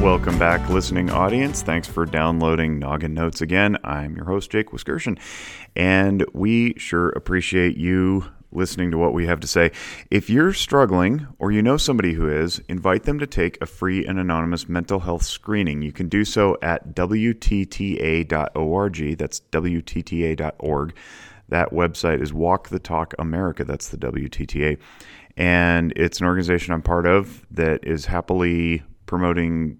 Welcome back, listening audience. Thanks for downloading Noggin Notes again. I'm your host, Jake Wiskerson, and we sure appreciate you listening to what we have to say. If you're struggling or you know somebody who is, invite them to take a free and anonymous mental health screening. You can do so at WTTA.org. That's WTTA.org. That website is Walk the Talk America. That's the WTTA. And it's an organization I'm part of that is happily promoting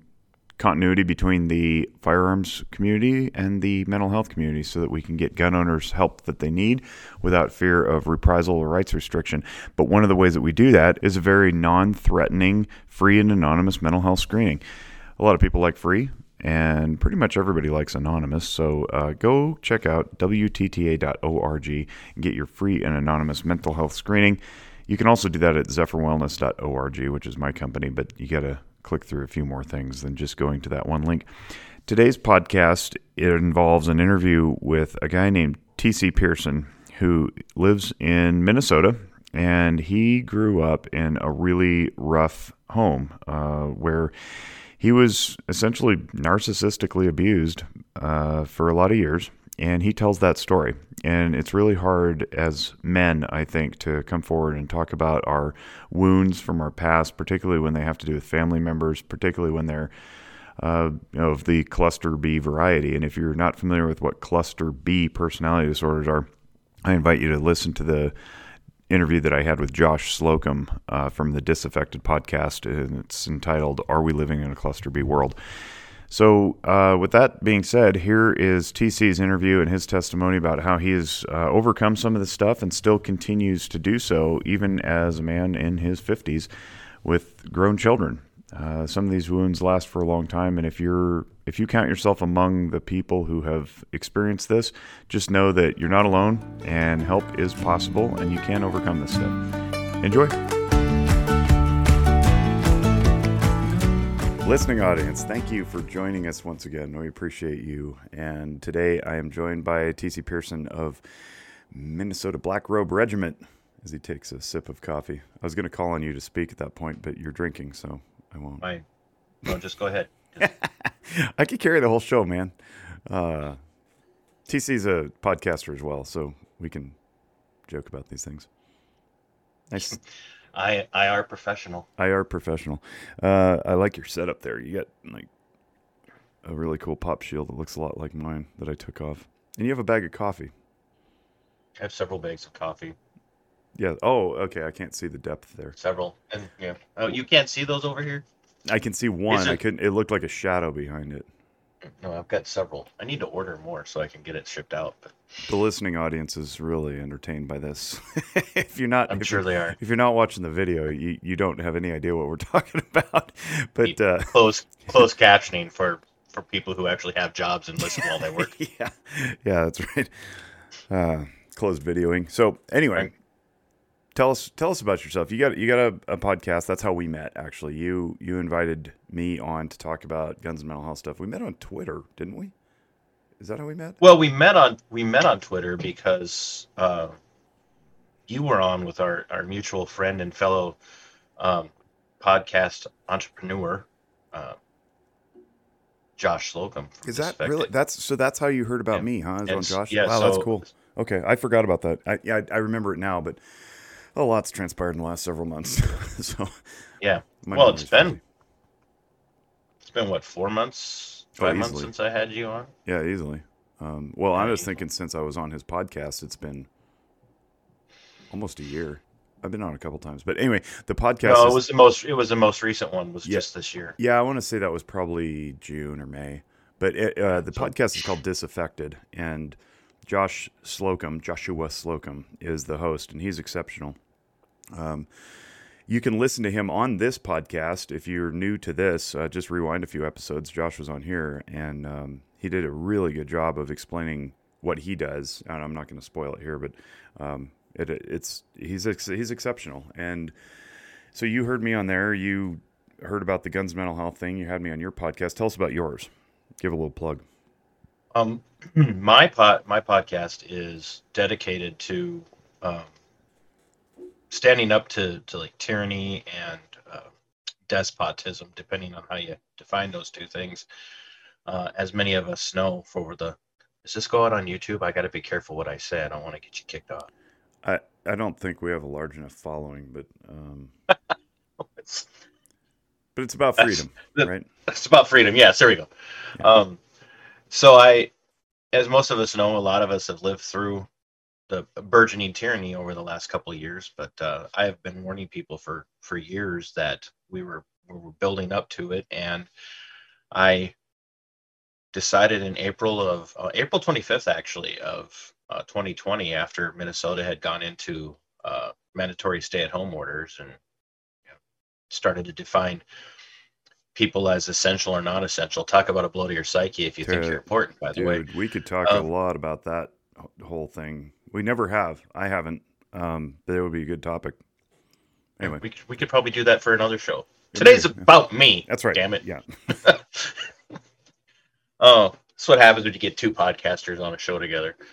continuity between the firearms community and the mental health community so that we can get gun owners help that they need without fear of reprisal or rights restriction. But one of the ways that we do that is a very non threatening, free, and anonymous mental health screening. A lot of people like free, and pretty much everybody likes anonymous. So uh, go check out WTTA.org and get your free and anonymous mental health screening. You can also do that at zephyrwellness.org, which is my company, but you got to click through a few more things than just going to that one link. Today's podcast it involves an interview with a guy named TC Pearson who lives in Minnesota and he grew up in a really rough home uh, where he was essentially narcissistically abused uh, for a lot of years and he tells that story. And it's really hard as men, I think, to come forward and talk about our wounds from our past, particularly when they have to do with family members, particularly when they're uh, of the cluster B variety. And if you're not familiar with what cluster B personality disorders are, I invite you to listen to the interview that I had with Josh Slocum uh, from the Disaffected podcast, and it's entitled "Are We Living in a Cluster B World?" So, uh, with that being said, here is TC's interview and his testimony about how he has uh, overcome some of this stuff and still continues to do so, even as a man in his 50s with grown children. Uh, some of these wounds last for a long time, and if you're if you count yourself among the people who have experienced this, just know that you're not alone, and help is possible, and you can overcome this stuff. Enjoy. Listening audience, thank you for joining us once again. We appreciate you. And today I am joined by TC Pearson of Minnesota Black Robe Regiment as he takes a sip of coffee. I was going to call on you to speak at that point, but you're drinking, so I won't. I, no, just go ahead. I could carry the whole show, man. Uh, TC's a podcaster as well, so we can joke about these things. Nice. I IR professional. IR professional. Uh, I like your setup there. You got like a really cool pop shield that looks a lot like mine that I took off, and you have a bag of coffee. I have several bags of coffee. Yeah. Oh, okay. I can't see the depth there. Several, and yeah. Oh, you can't see those over here. I can see one. it- I couldn't. It looked like a shadow behind it. No, I've got several. I need to order more so I can get it shipped out. But The listening audience is really entertained by this. if you're not, I'm sure they are. If you're not watching the video, you, you don't have any idea what we're talking about. But uh, Close closed captioning for for people who actually have jobs and listen while they work. yeah, yeah, that's right. Uh, closed videoing. So anyway. Tell us tell us about yourself. You got you got a, a podcast. That's how we met. Actually, you you invited me on to talk about guns and mental health stuff. We met on Twitter, didn't we? Is that how we met? Well, we met on we met on Twitter because uh, you were on with our our mutual friend and fellow um, podcast entrepreneur, uh, Josh Slocum. Is that really? That's so. That's how you heard about Yeah. me, huh? Is on Josh. yeah, wow, that's cool. Okay, I forgot about that. I, yeah, I, I remember it now, but a lot's transpired in the last several months. so Yeah. Well, it's been it's been what four months, Oh, five months since I had you on. yeah, easily. Um, well, I was Right. thinking since I was on his podcast, it's been almost a year. I've been on a couple times, but anyway, the podcast. No, it was the most. It was the most recent one. Was Yeah. just this year. Yeah, I want to say that was probably June or May. But it, uh, the So- podcast is called Disaffected, and Josh Slocum, Joshua Slocum, is the host, and he's exceptional. Um, you can listen to him on this podcast if you're new to this. Uh, just rewind a few episodes. Josh was on here, and um, he did a really good job of explaining what he does. And I'm not going to spoil it here, but um, it, it's he's he's exceptional. And so you heard me on there. You heard about the guns mental health thing. You had me on your podcast. Tell us about yours. Give a little plug. Um, my pod, my podcast is dedicated to um, standing up to to like tyranny and uh, despotism, depending on how you define those two things. Uh, as many of us know, for the does this go out on YouTube? I got to be careful what I say. I don't want to get you kicked off. I I don't think we have a large enough following, but um, it's, but it's about freedom, the, right? It's about freedom. Yes, there we go. Yeah. Um, so I, as most of us know, a lot of us have lived through the burgeoning tyranny over the last couple of years. But uh, I have been warning people for for years that we were we were building up to it, and I decided in April of uh, April 25th, actually of uh, 2020, after Minnesota had gone into uh, mandatory stay-at-home orders and you know, started to define people as essential or non-essential. Talk about a blow to your psyche if you think you're important. By the dude, way, we could talk um, a lot about that whole thing. We never have. I haven't. Um, but it would be a good topic. Anyway, we, we could probably do that for another show. Today's about me. That's right. Damn it. Yeah. oh, that's what happens when you get two podcasters on a show together.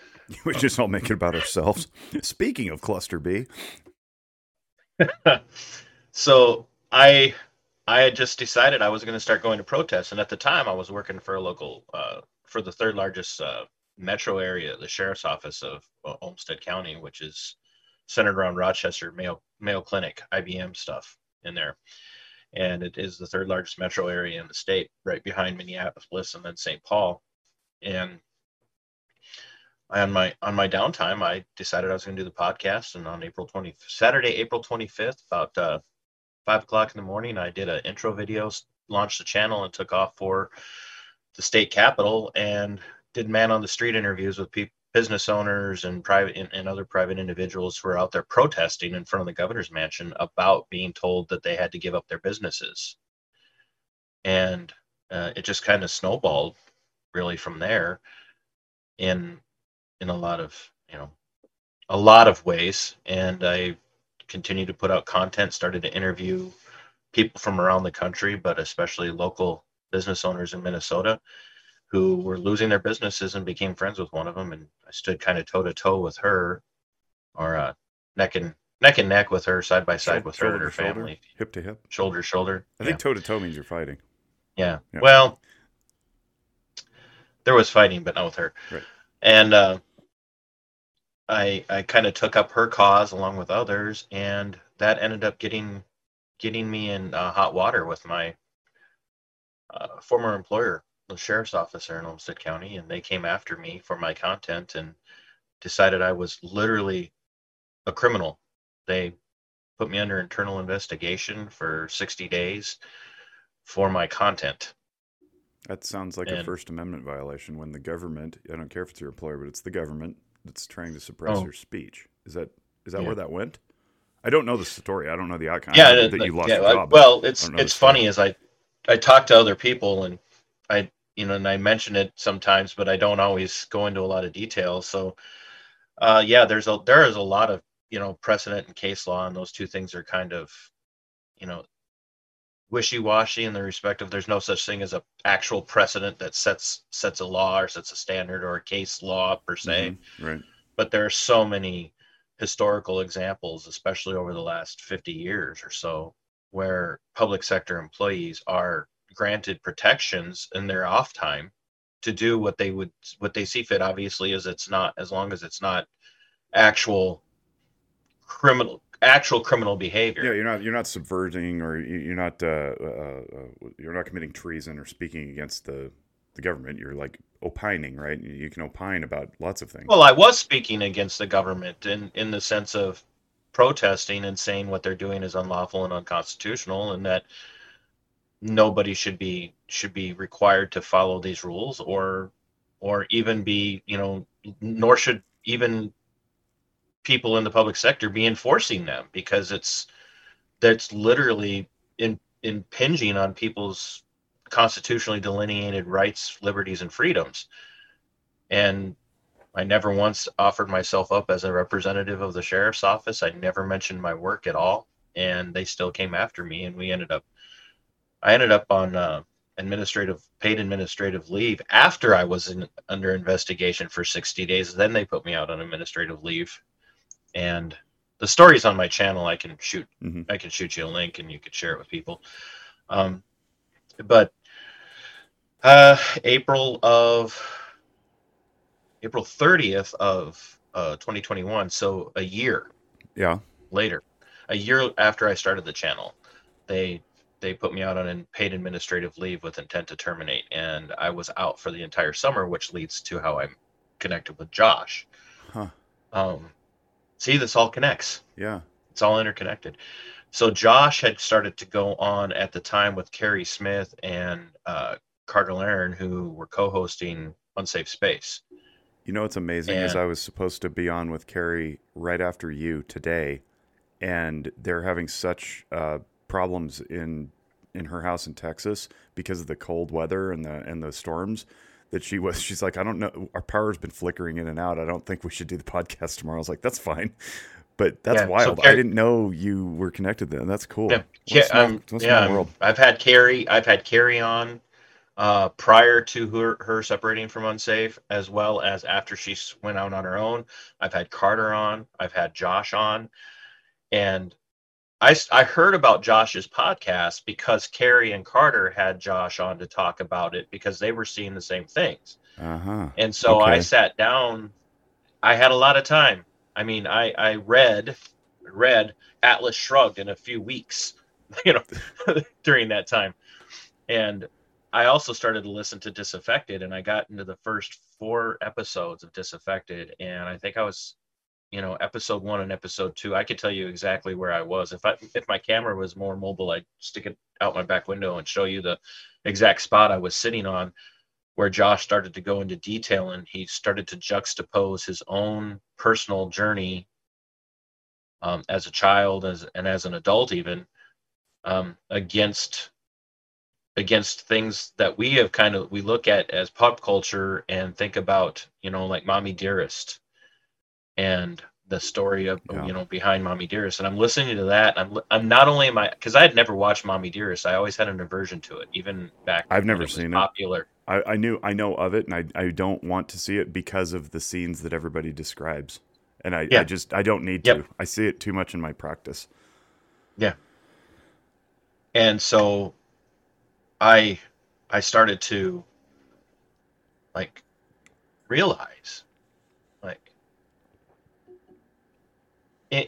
We just all make it about ourselves. Speaking of cluster B. so I I had just decided I was going to start going to protests, and at the time I was working for a local uh, for the third largest uh, metro area, the sheriff's office of Olmsted County, which is centered around Rochester, Mayo Mayo Clinic, IBM stuff in there, and it is the third largest metro area in the state, right behind Minneapolis and then St. Paul. And on my on my downtime, I decided I was going to do the podcast, and on April twenty Saturday, April twenty fifth, about uh, five o'clock in the morning, I did an intro video, launched the channel, and took off for the state capitol and did man on the street interviews with people business owners and private and, and, other private individuals who are out there protesting in front of the governor's mansion about being told that they had to give up their businesses. And uh, it just kind of snowballed really from there in in a lot of you know a lot of ways. And i continued to put out content started to interview people from around the country but especially local business owners in minnesota who were losing their businesses and became friends with one of them. And I stood kind of toe to toe with her, or uh, neck and neck and neck with her, side by side with her and her family, hip to hip, shoulder to shoulder. I yeah. think toe to toe means you're fighting. Yeah. yeah. Well, there was fighting, but not with her. Right. And uh, I I kind of took up her cause along with others, and that ended up getting getting me in uh, hot water with my uh, former employer the sheriff's officer in Olmsted County, and they came after me for my content and decided I was literally a criminal. They put me under internal investigation for 60 days for my content. That sounds like and, a First Amendment violation when the government, I don't care if it's your employer, but it's the government that's trying to suppress oh, your speech. Is that is that yeah. where that went? I don't know the story. I don't know the outcome. Yeah, that you lost yeah, job. Well, it's it's funny as I I talk to other people and I you know, and I mention it sometimes, but I don't always go into a lot of detail. So, uh, yeah, there's a there is a lot of you know precedent and case law, and those two things are kind of, you know, wishy-washy in the respect of there's no such thing as a actual precedent that sets sets a law or sets a standard or a case law per se. Mm-hmm. Right. But there are so many historical examples, especially over the last 50 years or so, where public sector employees are granted protections in their off time to do what they would what they see fit. Obviously is it's not as long as it's not actual criminal actual criminal behavior. Yeah you're not you're not subverting or you're not uh, uh, uh, you're not committing treason or speaking against the the government. You're like opining right? You can opine about lots of things. Well i was speaking against the government in in the sense of protesting and saying what they're doing is unlawful and unconstitutional and that nobody should be should be required to follow these rules or or even be you know nor should even people in the public sector be enforcing them because it's that's literally in, impinging on people's constitutionally delineated rights liberties and freedoms. And i never once offered myself up as a representative of the sheriff's office. I never mentioned my work at all and they still came after me and we ended up I ended up on uh, administrative paid administrative leave after I was in, under investigation for 60 days. Then they put me out on administrative leave, and the story's on my channel. I can shoot mm-hmm. I can shoot you a link and you could share it with people. Um, but uh, April of April 30th of uh, 2021, so a year Yeah. later, a year after I started the channel, they they put me out on a paid administrative leave with intent to terminate, and I was out for the entire summer, which leads to how I'm connected with Josh. Huh. Um, see, this all connects. Yeah. It's all interconnected. So Josh had started to go on at the time with Carrie Smith and uh, Carter Laren, who were co-hosting Unsafe Space. You know what's amazing is I was supposed to be on with Carrie right after you today, and they're having such uh, problems in in her house in Texas because of the cold weather and the and the storms that she was. She's like, I don't know, our power's been flickering in and out. I don't think we should do the podcast tomorrow. I was like, that's fine, but that's Yeah, so wild. I didn't know you were connected then. That's cool. Yeah, small- um, what a small yeah, world. I've had Carrie. I've had Carrie on uh, prior to her, her separating from Unsafe, as well as after she went out on her own. I've had Carter on. I've had Josh on, and I I heard about Josh's podcast because Carrie and Carter had Josh on to talk about it because they were seeing the same things. Uh huh. And so I sat down. I had a lot of time. I mean, I I read read Atlas Shrugged in a few weeks, you know, during that time. And I also started to listen to Disaffected and I got into the first four episodes of Disaffected and I think I was you know, episode 1 and episode 2. I could tell you exactly where I was. If I if my camera was more mobile, I'd stick it out my back window and show you the exact spot I was sitting on where Josh started to go into detail and he started to juxtapose his own personal journey um, as a child as and as an adult even um, against against things that we have kind of we look at as pop culture and think about you know like mommy dearest and the story of Yeah. you know behind mommy dearest and i'm listening to that i'm i'm not only am i because i had never watched mommy dearest i always had an aversion to it even back I've never was seen it. popular I, I knew I know of it, and I, I don't want to see it because of the scenes that everybody describes, and I, I Yeah. just I don't need Yep. to. I see it too much in my practice. Yeah. And so i i started to like realize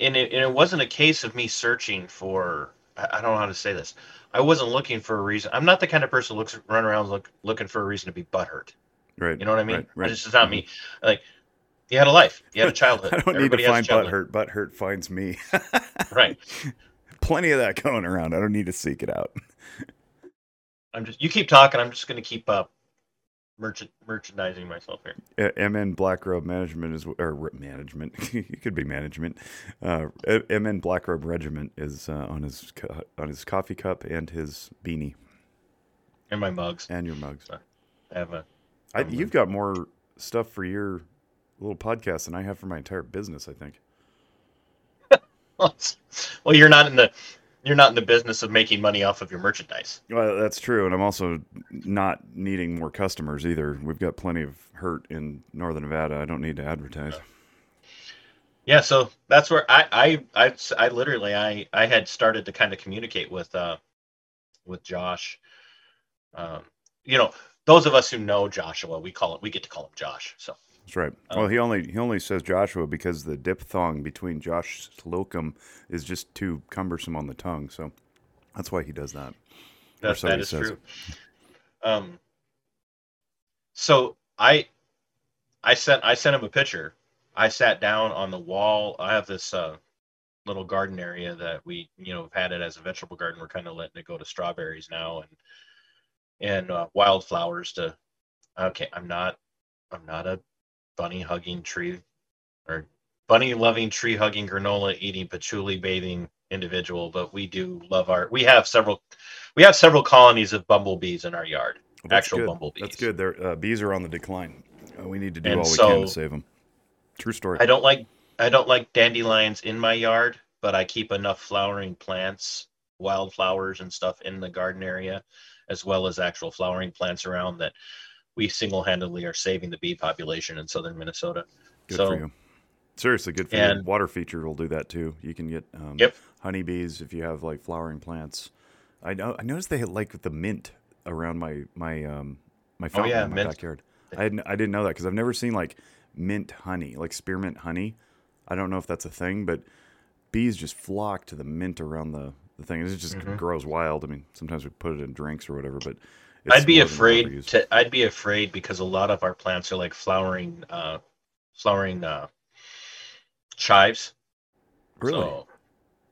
and, it, and it wasn't a case of me searching for I, don't know how to say this i wasn't looking for a reason i'm not the kind of person who looks run around look, looking for a reason to be butthurt Right. you know what i mean Right, right. it's just not me mm-hmm. like you had a life you had a childhood I don't need to find butthurt. Butthurt finds me. right Plenty of that going around. I don't need to seek it out. i'm just you keep talking i'm just going to keep up merchant merchandising myself here MN Black Robe Management is or management. it could be management. Uh, MN Black Robe Regiment is uh, on his co- on his coffee cup and his beanie and my mugs and your mugs. I have a I, you've got more stuff for your little podcast than I have for my entire business. I think. well you're not in the you're not in the business of making money off of your merchandise Well, that's true, and I'm also not needing more customers either. We've got plenty of hurt in Northern Nevada. I don't need to advertise. yeah so that's where i i i, I literally i i had started to kind of communicate with uh with josh um you know those of us who know joshua we call it we get to call him josh so That's right. Oh. well, he only he only says Joshua because the diphthong between Josh Slocum is just too cumbersome on the tongue. So that's why he does that. So that is says. true. Um, so I, I sent I sent him a picture. I sat down on the wall. I have this uh, little garden area that we you know have had it as a vegetable garden. We're kind of letting it go to strawberries now and and uh, wildflowers to. Okay, I'm not I'm not a bunny hugging tree or bunny loving tree hugging granola eating patchouli bathing individual, but we do love our. We have several we have several colonies of bumblebees in our yard. Well, Actual good. bumblebees. That's good. Their uh, bees are on the decline. Uh, we need to do And all we can to save them. True story. I don't like I don't like dandelions in my yard, but I keep enough flowering plants, wildflowers and stuff in the garden area, as well as actual flowering plants around that we single-handedly are saving the bee population in southern Minnesota. Good so for you. Seriously, good for you. And- Water feature will do that too. You can get um, Yep. honeybees if you have like flowering plants. I know. I noticed they had like the mint around my my um my Oh fountain yeah, in my mint. backyard. I hadn't, I didn't know that because I've never seen like mint honey, like spearmint honey. I don't know if that's a thing, but bees just flock to the mint around the the thing. It just Mhm. grows wild. I mean, sometimes we put it in drinks or whatever, but I'd be more than we'll ever afraid to. I'd be afraid because a lot of our plants are like flowering, uh, flowering uh, chives. Really? So,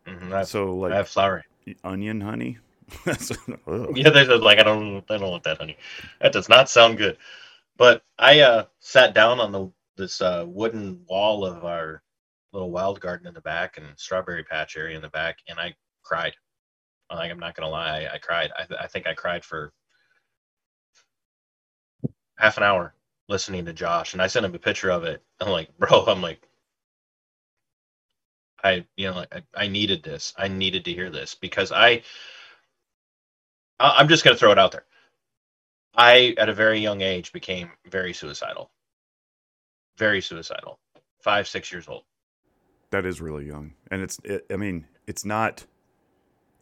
mhm, I, have, So I like have flowering. onion honey. Yeah, there's a, like I don't I don't want that honey. That does not sound good. But I uh sat down on the this uh wooden wall of our little wild garden in the back and strawberry patch area in the back and I cried. Like I'm not gonna lie, I, I cried. I, I think I cried for half an hour listening to Josh and I sent him a picture of it. I'm like, bro, I'm like I you know I, I needed this. I needed to hear this because I I- I'm just going to throw it out there. I, at a very young age, became very suicidal. Very suicidal. Five, six years old. That is really young, and it's. It, I mean, it's not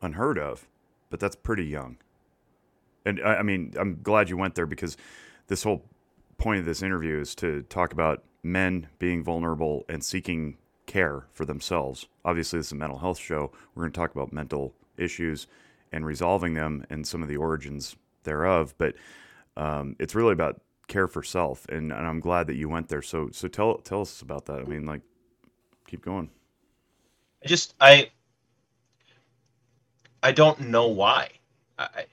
unheard of, but that's pretty young. And I, I mean, I'm glad you went there because this whole point of this interview is to talk about men being vulnerable and seeking care for themselves. Obviously, this is a mental health show. We're going to talk about mental issues and resolving them and some of the origins thereof. But um, it's really about care for self, and, and I'm glad that you went there. So, so tell tell us about that. I mean, like, keep going. I just, I, I don't know why. I, I-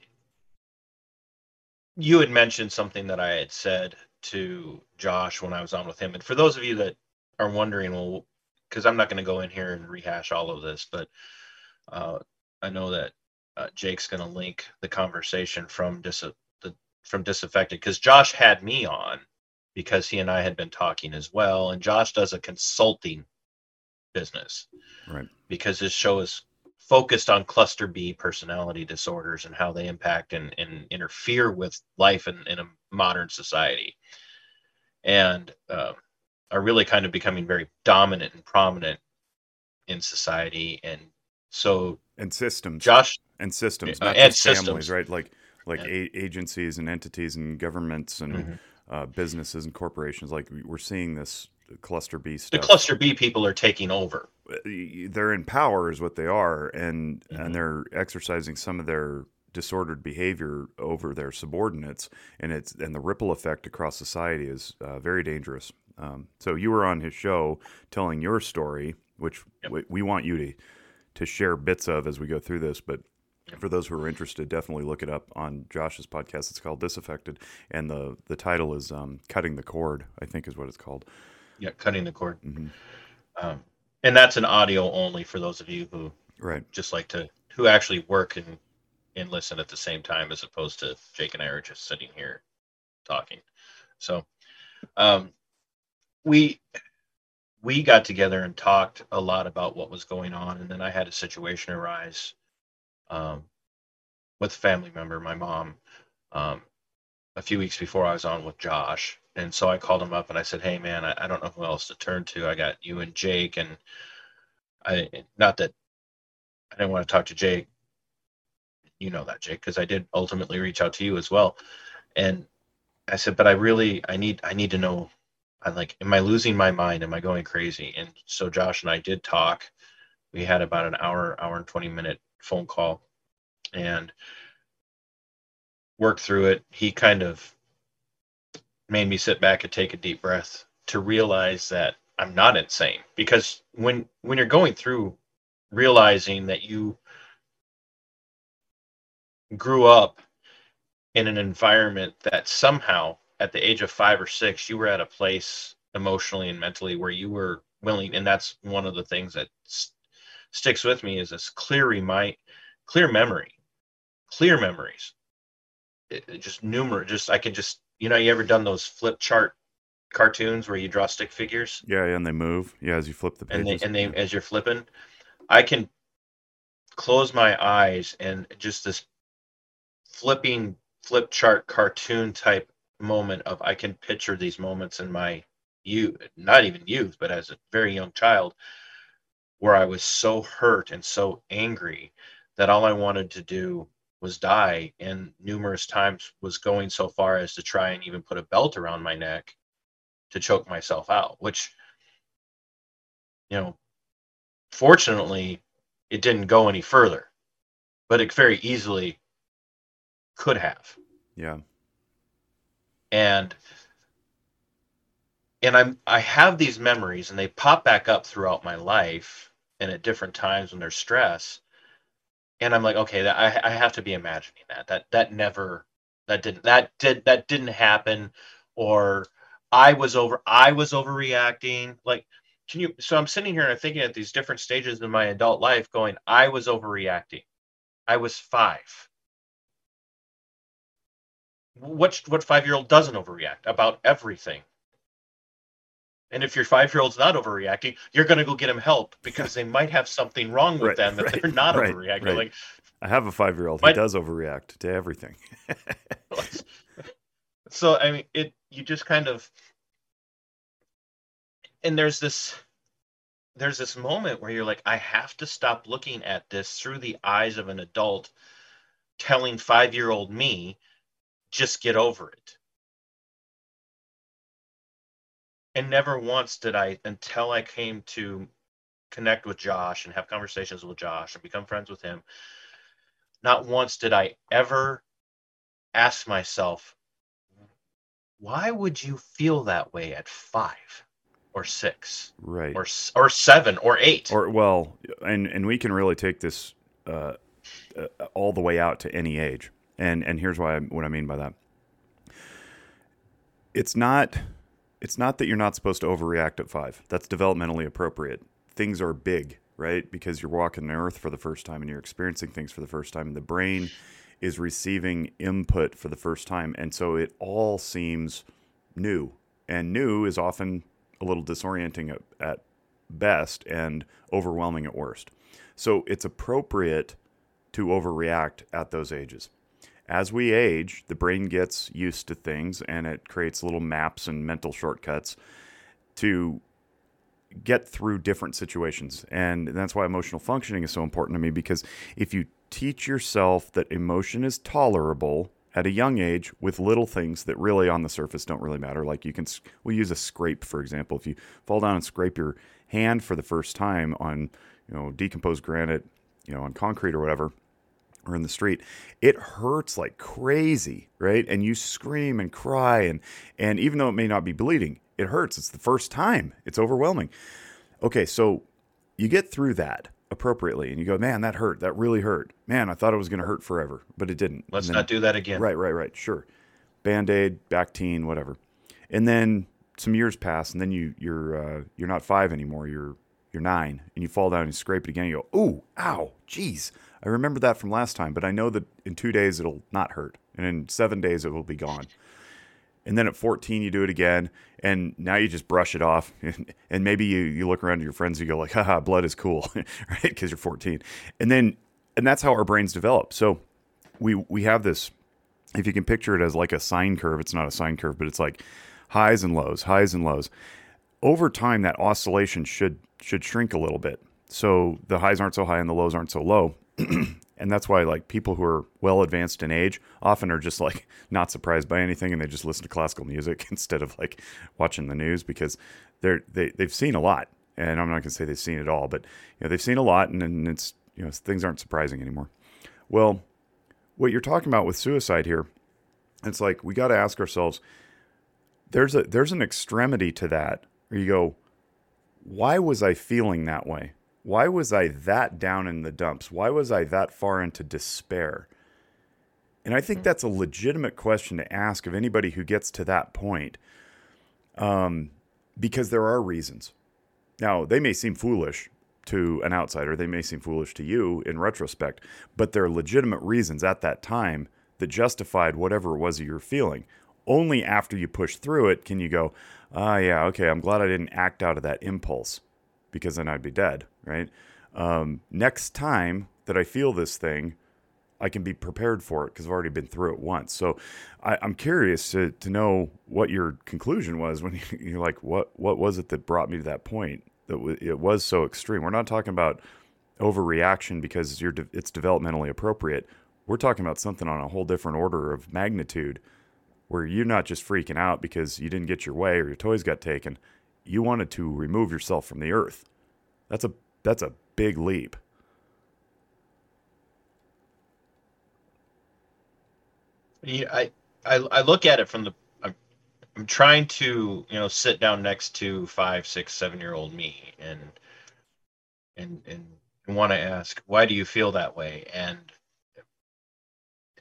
you had mentioned something that I had said to Josh when I was on with him. And for those of you that are wondering, well, because I'm not going to go in here and rehash all of this, but uh, I know that uh, Jake's going to link the conversation from dis- the from disaffected because Josh had me on because he and I had been talking as well, and Josh does a consulting business Right. because his show is focused on cluster B personality disorders and how they impact and, and interfere with life in, in a modern society, and uh, are really kind of becoming very dominant and prominent in society. And so, and systems Josh, and systems Uh, not and just families right like like Yeah. a- agencies and entities and governments and Mhm. uh, businesses and corporations like we're seeing this cluster b stuff. the cluster B people are taking over. they're in power is what they are and Mhm. and they're exercising some of their disordered behavior over their subordinates and it's and the ripple effect across society is uh, very dangerous um, so you were on his show telling your story which Yep. we, we want you to to share bits of as we go through this but Yep. for those who are interested definitely look it up on josh's podcast it's called disaffected and the the title is um, cutting the cord i think is what it's called Yeah, cutting the cord. hmm Um, and that's an audio only for those of you who right just like to who actually work and and listen at the same time as opposed to Jake and I are just sitting here talking. So um we we got together and talked a lot about what was going on and then I had a situation arise um with a family member, my mom, um a few weeks before I was on with Josh. And so I called him up and I said, Hey man, I, I don't know who else to turn to. I got you and Jake and I not that I didn't want to talk to Jake. You know that, Jake, because I did ultimately reach out to you as well. And I said, but I really I need I need to know I'm like, am I losing my mind? Am I going crazy? And so Josh and I did talk. We had about an hour, hour and 20 minute phone call and worked through it. He kind of made me sit back and take a deep breath to realize that I'm not insane. Because when when you're going through realizing that you grew up in an environment that somehow at the age of 5 or 6 you were at a place emotionally and mentally where you were willing and that's one of the things that s- sticks with me is this clear remind clear memory clear memories. It, it just numerous just i can just you know you ever done those flip chart cartoons where you draw stick figures? Yeah, and they move. Yeah, as you flip the and they and they as you're flipping. I can close my eyes and just this flipping flip chart cartoon type moment of i can picture these moments in my youth not even youth but as a very young child where i was so hurt and so angry that all i wanted to do was die and numerous times was going so far as to try and even put a belt around my neck to choke myself out which you know fortunately it didn't go any further but it very easily could have. Yeah. And and i'm i have these memories and they pop back up throughout my life and at different times when there's stress and I'm like, okay, that, I I have to be imagining that. That that never that didn't that did that didn't happen, or I was over I was overreacting. Like, can you? So I'm sitting here and I'm thinking at these different stages in my adult life, going, I was overreacting. I was five. What what five year old doesn't overreact about everything? And if your five year old's not overreacting, you're going to go get them help because they might have something wrong with right, them that right, they're not right, overreacting. Like, I have a five year old. He does overreact to everything. so I mean, it. You just kind of, and there's this, there's this moment where you're like, I have to stop looking at this through the eyes of an adult, telling five year old me, just get over it and never once did I until I came to connect with Josh and have conversations with Josh and become friends with him. Not once did I ever ask myself, why would you feel that way at five or six, right, or or seven or eight, or well, and and we can really take this uh, uh, all the way out to any age, and and here's why I, what I mean by that. It's not it's not that you're not supposed to overreact at five. That's developmentally appropriate. Things are big, right? Because you're walking the earth for the first time and you're experiencing things for the first time. The brain is receiving input for the first time. And so it all seems new. And new is often a little disorienting at, at best and overwhelming at worst. So it's appropriate to overreact at those ages as we age, the brain gets used to things and it creates little maps and mental shortcuts to get through different situations. And that's why emotional functioning is so important to me because if you teach yourself that emotion is tolerable at a young age with little things that really on the surface don't really matter, like you can, we use a scrape, for example. If you fall down and scrape your hand for the first time on, you know, decomposed granite, you know, on concrete or whatever, or in the street, it hurts like crazy, right? And you scream and cry and and even though it may not be bleeding, it hurts. It's the first time. It's overwhelming. Okay, so you get through that appropriately and you go, "Man, that hurt. That really hurt. Man, I thought it was going to hurt forever, but it didn't." Let's then, not do that again. Right, right, right. Sure. Band-aid, Bactine, whatever. And then some years pass and then you you're uh, you're not 5 anymore. You're you're 9 and you fall down and you scrape it again. And you go, "Ooh, ow, jeez." I remember that from last time, but I know that in two days it'll not hurt, and in seven days it will be gone. And then at 14, you do it again, and now you just brush it off. And, maybe you, you look around at your friends and you go like, haha, blood is cool, right? Because you're 14. And then, and that's how our brains develop. So we, we have this, if you can picture it as like a sine curve, it's not a sine curve, but it's like highs and lows, highs and lows. Over time, that oscillation should, should shrink a little bit. So the highs aren't so high and the lows aren't so low. and that's why like people who are well advanced in age often are just like not surprised by anything and they just listen to classical music instead of like watching the news because they're they, they've seen a lot. And i'm not going to say they've seen it all but you know they've seen a lot and, and it's you know things aren't surprising anymore. Well what you're talking about with suicide here it's like we got to ask ourselves there's a there's an extremity to that. Where you go why was i feeling that way why was I that down in the dumps? Why was I that far into despair? And I think hmm. that's a legitimate question to ask of anybody who gets to that point, um, because there are reasons. Now, they may seem foolish to an outsider, they may seem foolish to you in retrospect, but there are legitimate reasons at that time that justified whatever it was you're feeling. Only after you push through it can you go, ah, yeah, okay, I'm glad I didn't act out of that impulse because then I'd be dead, right? Um, next time that I feel this thing, I can be prepared for it because I've already been through it once. So I, am curious to, to know what your conclusion was when you, are like, what what was it that brought me to that point that w- it was so extreme? We're not talking about overreaction because you're de- it's developmentally appropriate. We're talking about something on a whole different order of magnitude where you're not just freaking out because you didn't get your way or your toys got taken. You wanted to remove yourself from the earth. That's a that's a big leap. Yeah, I, I I look at it from the I'm, I'm trying to you know sit down next to five, six, seven year old me and and and want to ask why do you feel that way and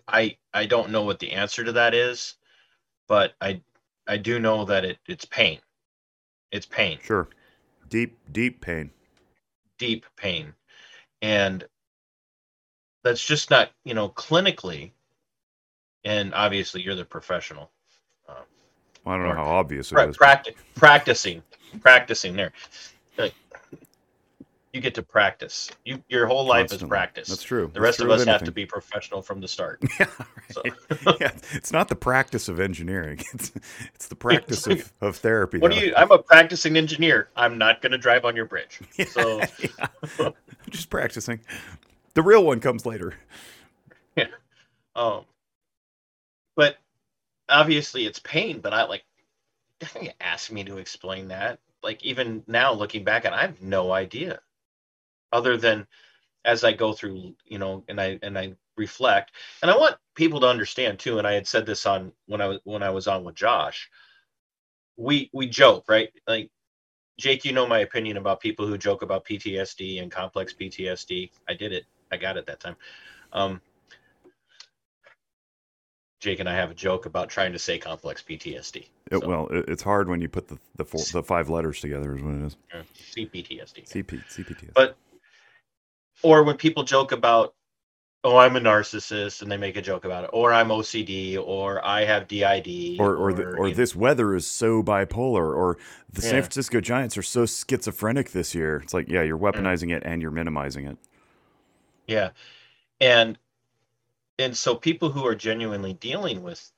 I I don't know what the answer to that is, but I I do know that it it's pain. It's pain. Sure. Deep deep pain. Deep pain. And that's just not, you know, clinically and obviously you're the professional. Um, well, I don't know how obvious it pra- is. Practi- practicing, practicing there. Like, you get to practice. You your whole life Constantly. is practice. That's true. The That's rest true of us have to be professional from the start. Yeah, So- yeah, it's not the practice of engineering. It's it's the practice of, of therapy. What do you? I'm a practicing engineer. I'm not going to drive on your bridge. So yeah. Just practicing. The real one comes later. Yeah. Um, but obviously it's pain. But I like, don't ask me to explain that. Like even now, looking back, and I have no idea, other than as I go through, you know, and I and I reflect, and I want people to understand too. And I had said this on when I was when I was on with Josh. We we joke, right? Like Jake, you know my opinion about people who joke about PTSD and complex PTSD. I did it. I got it that time. Um, Jake and I have a joke about trying to say complex PTSD. It, So, well, it, it's hard when you put the the, four, the five letters together. Is what it is. uh, CPTSD. CP CPTS. But or when people joke about, oh, I'm a narcissist, and they make a joke about it, or I'm OCD, or I have DID, or or, the, or this weather is so bipolar, or the San Yeah. Francisco Giants are so schizophrenic this year. It's like, yeah, you're Mm. weaponizing it and you're minimizing it. Yeah. And and so people who are genuinely dealing with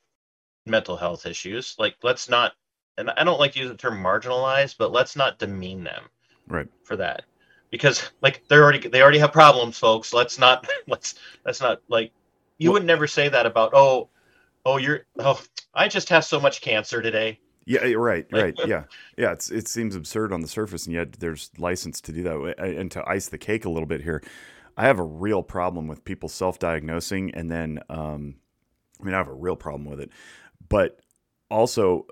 mental health issues, like let's not and I don't like to use the term marginalized, but let's not demean them Right. for that. Because like they're already they already have problems, folks. Let's not let's let's not like you would never say that about oh oh you're oh I just have so much cancer today. Yeah, you're right, right. Yeah, yeah. It's it seems absurd on the surface, and yet there's license to do that. And to ice the cake a little bit here, I have a real problem with people self-diagnosing, and then um, I mean, I have a real problem with it, but also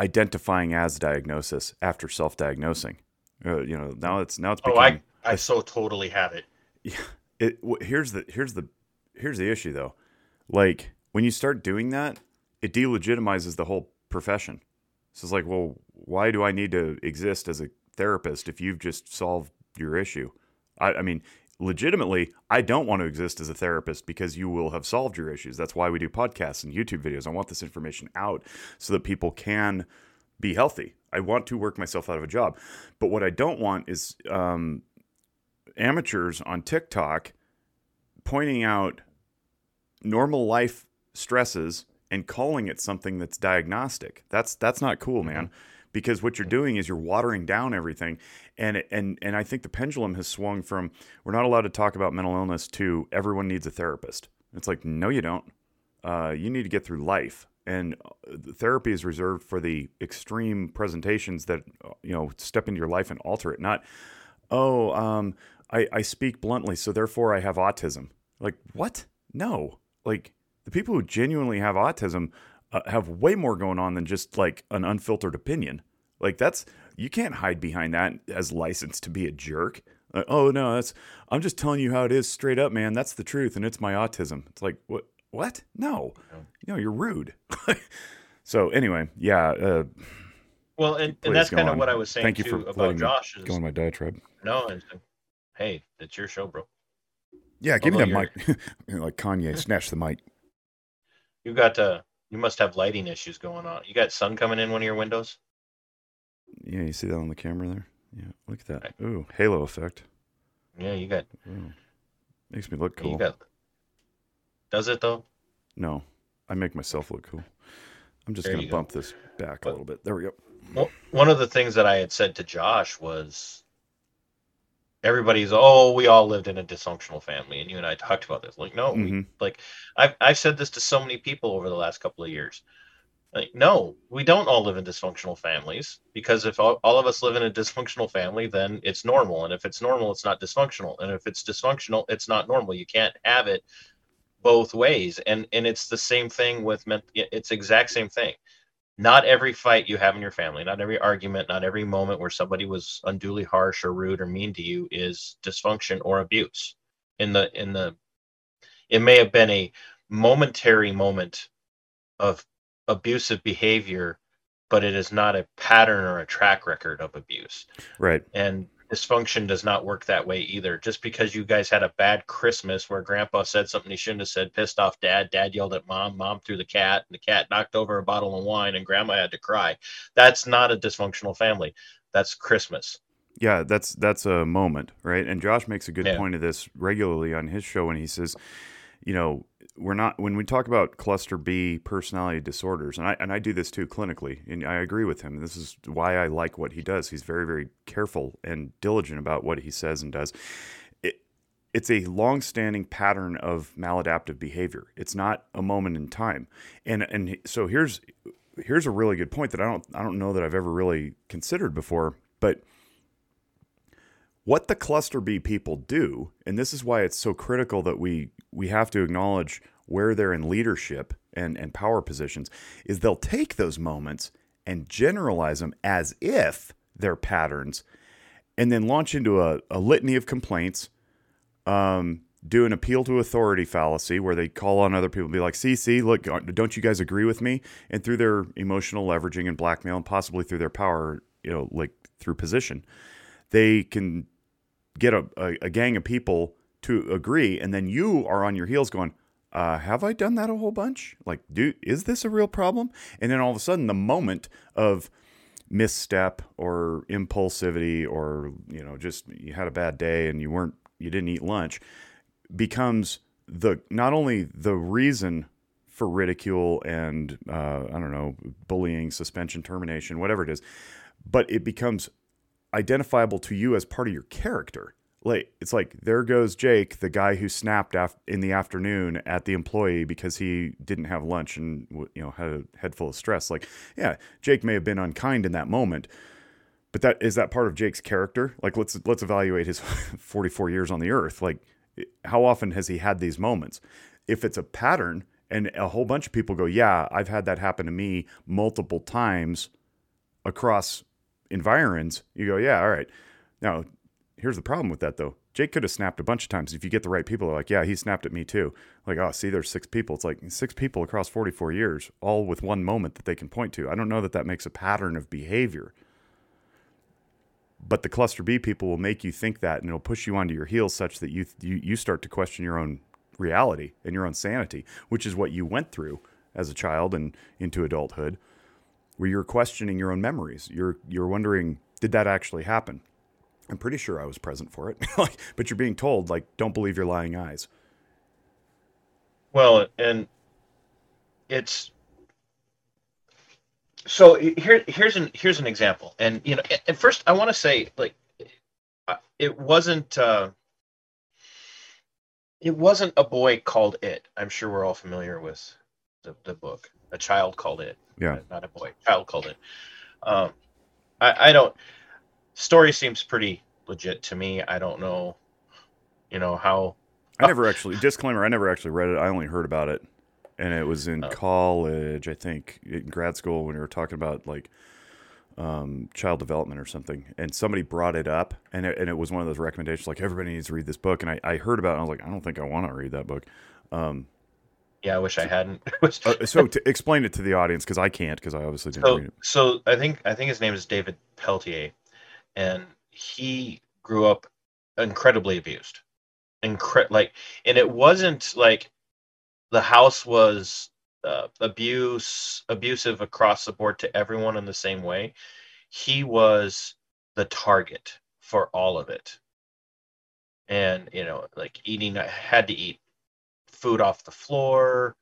identifying as diagnosis after self-diagnosing. Uh, you know, now it's now it's Oh, I I so totally have it. Yeah. it here's the here's the here's the issue though. Like when you start doing that it delegitimizes the whole profession. So it's like well why do i need to exist as a therapist if you've just solved your issue? I, I mean legitimately i don't want to exist as a therapist because you will have solved your issues. That's why we do podcasts and youtube videos. I want this information out so that people can be healthy i want to work myself out of a job but what i don't want is um, amateurs on TikTok pointing out normal life stresses and calling it something that's diagnostic. That's that's not cool, man. Because what you're doing is you're watering down everything, and and and I think the pendulum has swung from we're not allowed to talk about mental illness to everyone needs a therapist. It's like no, you don't. Uh, you need to get through life, and uh, therapy is reserved for the extreme presentations that uh, you know step into your life and alter it. Not oh, um, I, I speak bluntly, so therefore I have autism. Like, what? No. Like, the people who genuinely have autism uh, have way more going on than just like an unfiltered opinion. Like, that's, you can't hide behind that as license to be a jerk. Like, oh, no, that's, I'm just telling you how it is straight up, man. That's the truth, and it's my autism. It's like, what? What? No. No, you're rude. so, anyway, yeah. Uh, Well, and, and that's kind of what I was saying Thank you too for about Josh is go on my diatribe. no, and hey, it's your show, bro. Yeah, give me that mic. like Kanye, snatch the mic. You got uh you must have lighting issues going on. You got sun coming in one of your windows? Yeah, you see that on the camera there? Yeah, look at that. Ooh, halo effect. Yeah, you got Ooh. Makes me look cool. you got Does it though? No, I make myself look cool. I'm just There going you to go. bump this back a little bit. There we go. Well, one of the things that I had said to Josh was everybody's oh we all lived in a dysfunctional family and you and i talked about this like no Mhm. we, like I've, I've said this to so many people over the last couple of years like no we don't all live in dysfunctional families because if all, all of us live in a dysfunctional family then it's normal and if it's normal it's not dysfunctional and if it's dysfunctional it's not normal you can't have it both ways and and it's the same thing with ment- it's exact same thing not every fight you have in your family, not every argument, not every moment where somebody was unduly harsh or rude or mean to you is dysfunction or abuse. In the in the it may have been a momentary moment of abusive behavior, but it is not a pattern or a track record of abuse. Right. And dysfunction does not work that way either. Just because you guys had a bad Christmas where grandpa said something he shouldn't have said, pissed off dad, dad yelled at mom, mom threw the cat, and the cat knocked over a bottle of wine, and grandma had to cry. That's not a dysfunctional family. That's Christmas. Yeah, that's that's a moment, right? And Josh makes a good Yeah. point of this regularly on his show when he says, you know, we're not when we talk about cluster B personality disorders, and I and I do this too clinically, and I agree with him. This is why I like what he does. He's very very careful and diligent about what he says and does. It, it's a long-standing pattern of maladaptive behavior. It's not a moment in time, and and so here's here's a really good point that I don't I don't know that I've ever really considered before, but what the cluster B people do, and this is why it's so critical that we we have to acknowledge where they're in leadership and, and power positions, is they'll take those moments and generalize them as if they're patterns, and then launch into a, a litany of complaints, um, do an appeal to authority fallacy where they call on other people be like, see, see, look, don't you guys agree with me? And through their emotional leveraging and blackmail and possibly through their power, you know, like through position, they can get a, a, a gang of people to agree, and then you are on your heels going, uh, have I done that a whole bunch? Like, dude, is this a real problem? And then all of a sudden, the moment of misstep or impulsivity, or you know, just you had a bad day and you weren't, you didn't eat lunch, becomes the not only the reason for ridicule and uh, I don't know, bullying, suspension, termination, whatever it is, but it becomes identifiable to you as part of your character. Like it's like there goes Jake, the guy who snapped af- in the afternoon at the employee because he didn't have lunch and you know had a head full of stress. Like, yeah, Jake may have been unkind in that moment, but that is that part of Jake's character. Like, let's let's evaluate his 44 years on the earth. Like, how often has he had these moments? If it's a pattern, and a whole bunch of people go, yeah, I've had that happen to me multiple times across environs, you go, yeah, all right. Now, here's the problem with that though. Jake could have snapped a bunch of times. If you get the right people, they're like, yeah, he snapped at me too. Like, oh, see, there's six people. It's like six people across 44 years, all with one moment that they can point to. I don't know that that makes a pattern of behavior. But the cluster B people will make you think that, and it'll push you onto your heels such that you you, you start to question your own reality and your own sanity, which is what you went through as a child and into adulthood where you're questioning your own memories. You're you're wondering, did that actually happen? I'm pretty sure I was present for it. but you're being told like, don't believe your lying eyes. Well, and it's so here here's an here's an example. And you know, at first I want to say like uh, it wasn't uh it wasn't a boy called it. I'm sure we're all familiar with the, the book. A child called it. Yeah. Not a boy. Child called it. Um I, I don't story seems pretty legit to me. I don't know, you know, how I never actually disclaimer. I never actually read it. I only heard about it, and it was in Oh. college, I think, in grad school when we were talking about like um, child development or something, and somebody brought it up, and it, and it was one of those recommendations like everybody needs to read this book, and I, I heard about it, and I was like, I don't think I want to read that book. Um, yeah, I wish I hadn't. uh, so to explain it to the audience because I can't because I obviously didn't so read it. so I think I think his name is David Peltier, and he grew up incredibly abused, incre- like, and it wasn't like the house was uh, abuse abusive across the board to everyone in the same way. He was the target for all of it, and you know, like eating had to eat food off the floor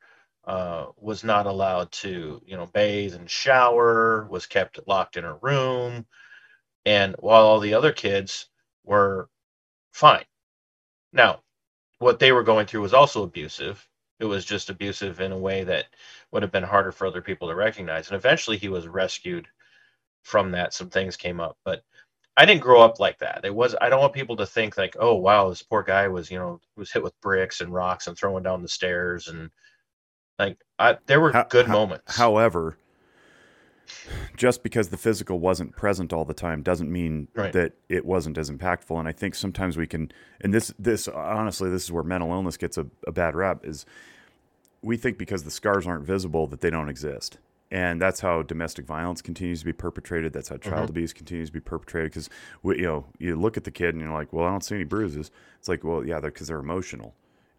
uh, was not allowed to, you know, bathe and shower, was kept locked in a room. And while all the other kids were fine. Now, what they were going through was also abusive. It was just abusive in a way that would have been harder for other people to recognize. And eventually he was rescued from that. Some things came up, but I didn't grow up like that. It was I don't want people to think like, oh wow, this poor guy was, you know, was hit with bricks and rocks and throwing down the stairs and like I there were how, good how, moments. However, just because the physical wasn't present all the time doesn't mean right. that it wasn't as impactful. And I think sometimes we can, and this, this honestly, this is where mental illness gets a, a bad rap. Is we think because the scars aren't visible that they don't exist, and that's how domestic violence continues to be perpetrated. That's how child mm-hmm. abuse continues to be perpetrated. Because you know, you look at the kid and you're like, well, I don't see any bruises. It's like, well, yeah, because they're, they're emotional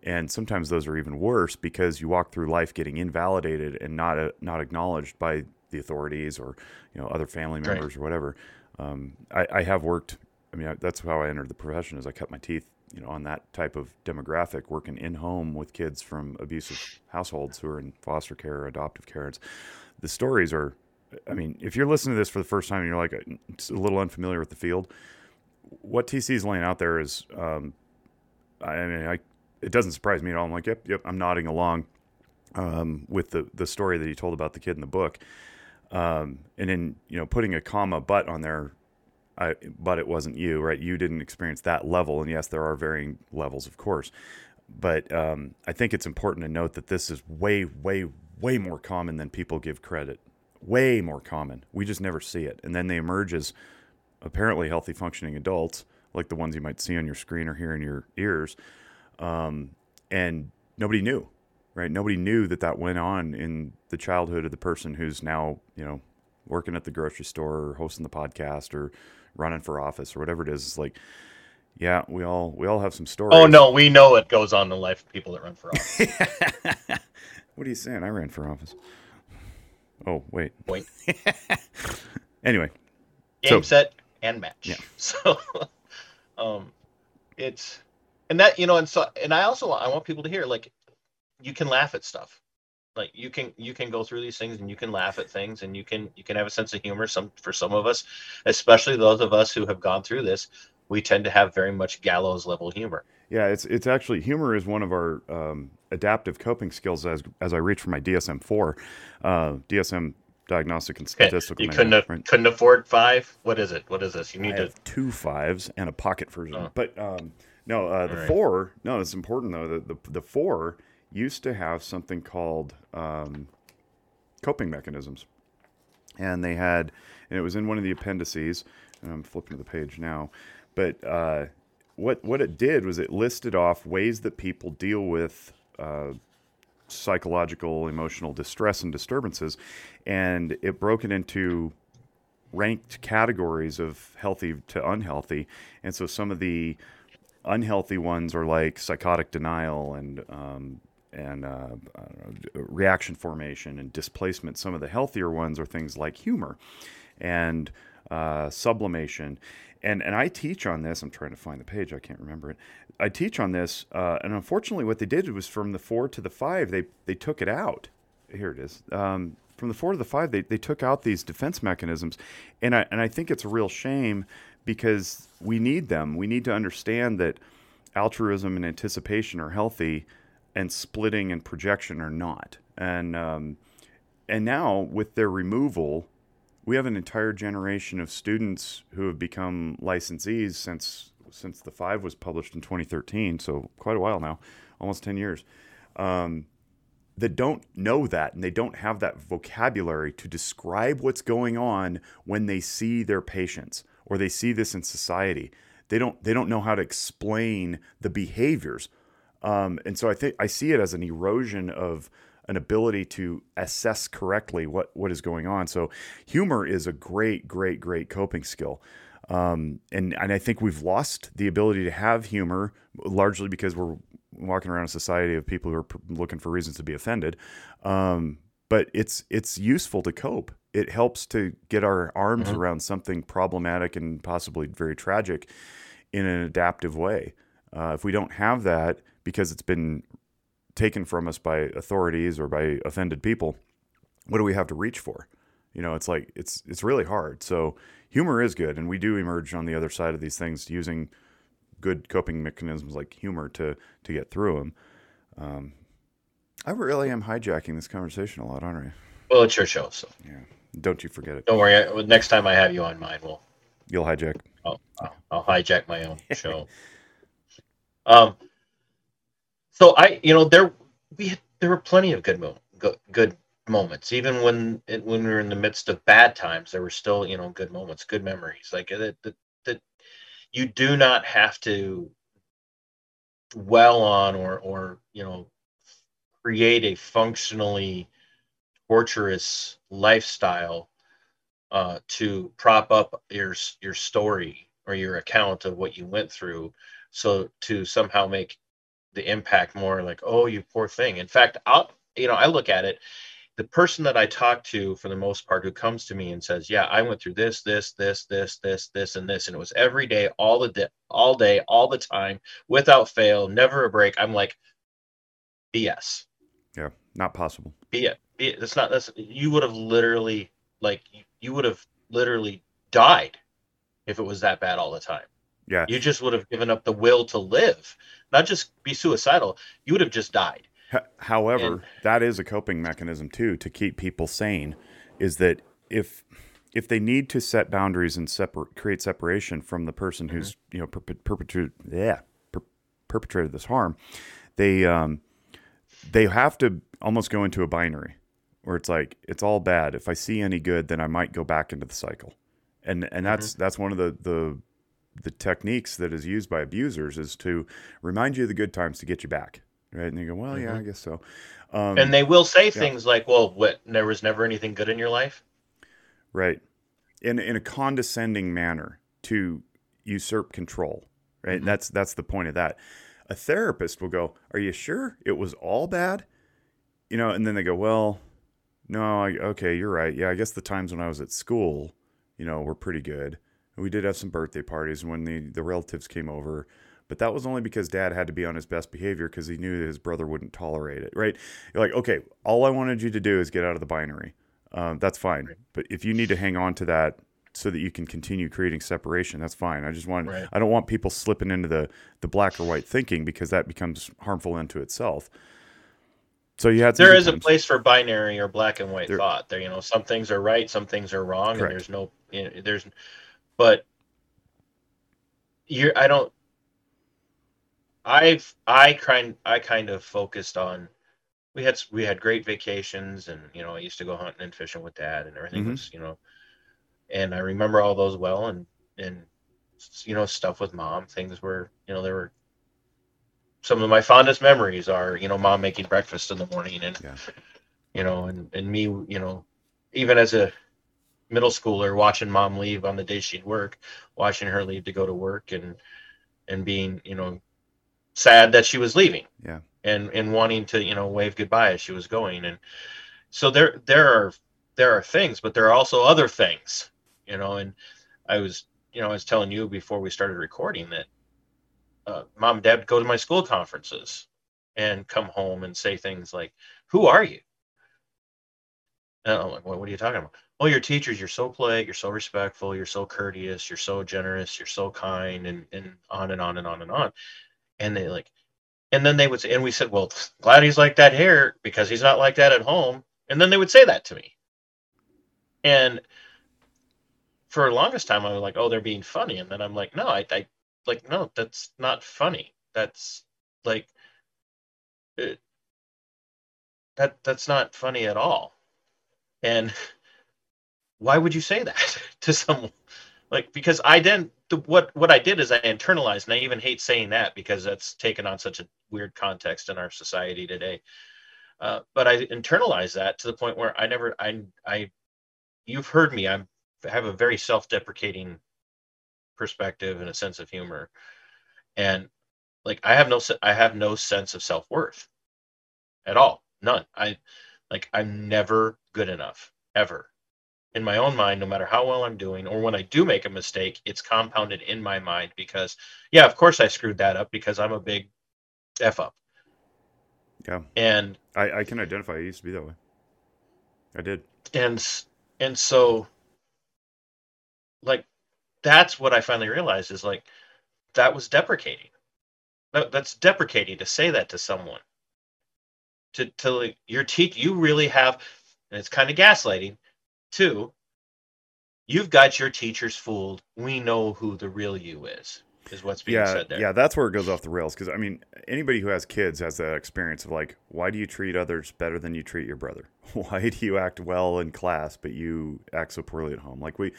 and sometimes those are even worse because you walk through life getting invalidated and not uh, not acknowledged by the authorities or you know other family members right. or whatever. Um, I, I, have worked. I mean, I, that's how I entered the profession. Is I cut my teeth, you know, on that type of demographic, working in home with kids from abusive households who are in foster care or adoptive care. It's, the stories are. I mean, if you're listening to this for the first time and you're like a little unfamiliar with the field, what TC is laying out there is, um, I mean, I, it doesn't surprise me at all. I'm like, yep, yep. I'm nodding along um, with the the story that he told about the kid in the book. Um, and then you know putting a comma but on there, I, but it wasn't you, right? You didn't experience that level, and yes, there are varying levels, of course. But um, I think it's important to note that this is way, way, way more common than people give credit. Way more common. We just never see it, and then they emerge as apparently healthy, functioning adults, like the ones you might see on your screen or hear in your ears, um, and nobody knew right? Nobody knew that that went on in the childhood of the person who's now, you know, working at the grocery store or hosting the podcast or running for office or whatever it is. It's like, yeah, we all we all have some stories. Oh no, we know it goes on in the life of people that run for office. what are you saying? I ran for office. Oh wait. Wait. anyway. Game so, set and match. Yeah. So um it's and that you know and so and I also I want people to hear like you can laugh at stuff like you can you can go through these things and you can laugh at things and you can you can have a sense of humor some for some of us especially those of us who have gone through this we tend to have very much gallows level humor yeah it's it's actually humor is one of our um, adaptive coping skills as as i reach for my dsm-4 uh, dsm diagnostic and statistical you couldn't have, right? couldn't afford five what is it what is this you need I to two fives and a pocket version oh. but um, no uh, the right. four no it's important though the, the, the four used to have something called um, coping mechanisms. And they had, and it was in one of the appendices, and I'm flipping to the page now, but uh, what, what it did was it listed off ways that people deal with uh, psychological, emotional distress and disturbances, and it broke it into ranked categories of healthy to unhealthy. And so some of the unhealthy ones are like psychotic denial and um, and uh, reaction formation and displacement. Some of the healthier ones are things like humor and uh, sublimation. And, and I teach on this. I'm trying to find the page. I can't remember it. I teach on this. Uh, and unfortunately, what they did was from the four to the five, they, they took it out. Here it is. Um, from the four to the five, they, they took out these defense mechanisms. And I, and I think it's a real shame because we need them. We need to understand that altruism and anticipation are healthy and splitting and projection are not. And um, and now with their removal, we have an entire generation of students who have become licensees since since the five was published in 2013. So quite a while now, almost 10 years. Um, that don't know that and they don't have that vocabulary to describe what's going on when they see their patients or they see this in society. They don't they don't know how to explain the behaviors um, and so I think I see it as an erosion of an ability to assess correctly what what is going on. So humor is a great, great, great coping skill. Um, and and I think we've lost the ability to have humor largely because we're walking around a society of people who are looking for reasons to be offended. Um, but it's it's useful to cope. It helps to get our arms mm-hmm. around something problematic and possibly very tragic in an adaptive way. Uh, if we don't have that, because it's been taken from us by authorities or by offended people, what do we have to reach for? You know, it's like it's it's really hard. So humor is good, and we do emerge on the other side of these things using good coping mechanisms like humor to to get through them. Um, I really am hijacking this conversation a lot, aren't I? Well, it's your show, so Yeah. Don't you forget it. don't worry. I, next time I have you on mine, we'll You'll hijack. I'll, I'll, I'll hijack my own show. um, so I, you know, there we had, there were plenty of good mo- good, moments, even when it, when we were in the midst of bad times. There were still, you know, good moments, good memories. Like that, that, that you do not have to dwell on or or you know create a functionally torturous lifestyle uh, to prop up your your story or your account of what you went through, so to somehow make the impact more like, oh, you poor thing. In fact, I'll you know I look at it. The person that I talk to for the most part who comes to me and says, "Yeah, I went through this, this, this, this, this, this, and this, and it was every day, all the day, all day, all the time, without fail, never a break." I'm like, BS. Yeah. Not possible. Be it. Be it. That's not. That's you would have literally like you would have literally died if it was that bad all the time. Yeah. You just would have given up the will to live, not just be suicidal. You would have just died. However, And- that is a coping mechanism too to keep people sane. Is that if if they need to set boundaries and separate create separation from the person who's you know perpet- perpetrated yeah per- perpetrated this harm, they um they have to almost go into a binary where it's like it's all bad. If I see any good, then I might go back into the cycle, and and that's that's one of the the the techniques that is used by abusers is to remind you of the good times to get you back, right? And you go, well, yeah, I guess so. Um, And they will say things like, "Well, what? There was never anything good in your life." right, in in a condescending manner to usurp control, right? Mm-hmm. That's that's the point of that. A therapist will go, "Are you sure it was all bad?" You know, and then they go, "Well, no, I, okay, you're right. Yeah, I guess the times when I was at school, you know, were pretty good. We did have some birthday parties when the the relatives came over." But that was only because dad had to be on his best behavior because he knew that his brother wouldn't tolerate it, right? You're like, okay, all I wanted you to do is get out of the binary. Um, that's fine. But if you need to hang on to that so that you can continue creating separation, that's fine. I just want Right. I don't want people slipping into the the black or white thinking because that becomes harmful unto itself. So you had some There good a place for binary or black and white There- thought. There, you know, some things are right, some things are wrong, Correct. and there's no, you know, there's, but you're, I don't. I've I kind I kind of focused on we had we had great vacations and you know I used to go hunting and fishing with dad and everything Mhm. was you know and I remember all those well and and you know stuff with mom things were you know there were some of my fondest memories are you know mom making breakfast in the morning and Yeah. you know and and me you know even as a middle schooler watching mom leave on the day she'd work watching her leave to go to work and and being you know sad that she was leaving. Yeah. and and wanting to you know wave goodbye as she was going. And so there there are there are things but there are also other things you know. And i was you know i was telling you before we started recording that uh, mom and dad would go to my school conferences and come home and say things like who are you and i'm like what, what are you talking about? Oh, your teachers you're so polite you're so respectful you're so courteous you're so generous you're so kind and and on and on and on and on. And they like and then they would say and we said well glad he's like that here because he's not like that at home and then they would say that to me. And for the longest time i was like oh they're being funny and then i'm like no i, I like no that's not funny. That's like it, that that's not funny at all and why would you say that to someone? Like because i then the, what what i did is i internalized and i even hate saying that because that's taken on such a weird context in our society today. Uh, but i internalized that to the point where i never i i you've heard me. I'm I have a very self-deprecating perspective and a sense of humor. And like i have no i have no sense of self-worth at all. None. I like i'm never good enough ever in my own mind no matter how well i'm doing or when i do make a mistake it's compounded in my mind because yeah of course i screwed that up because i'm a big f up Yeah. and I, I can identify. I used to be that way. I did. and and so like that's what i finally realized is like that was deprecating. That, that's deprecating to say that to someone. To to like, your teach, you really have, and it's kind of gaslighting, too. You've got your teachers fooled. We know who the real you is. Is what's being yeah, said there. yeah, that's where it goes off the rails. Because I mean, anybody who has kids has that experience of like, why do you treat others better than you treat your brother? Why do you act well in class but you act so poorly at home? Like we,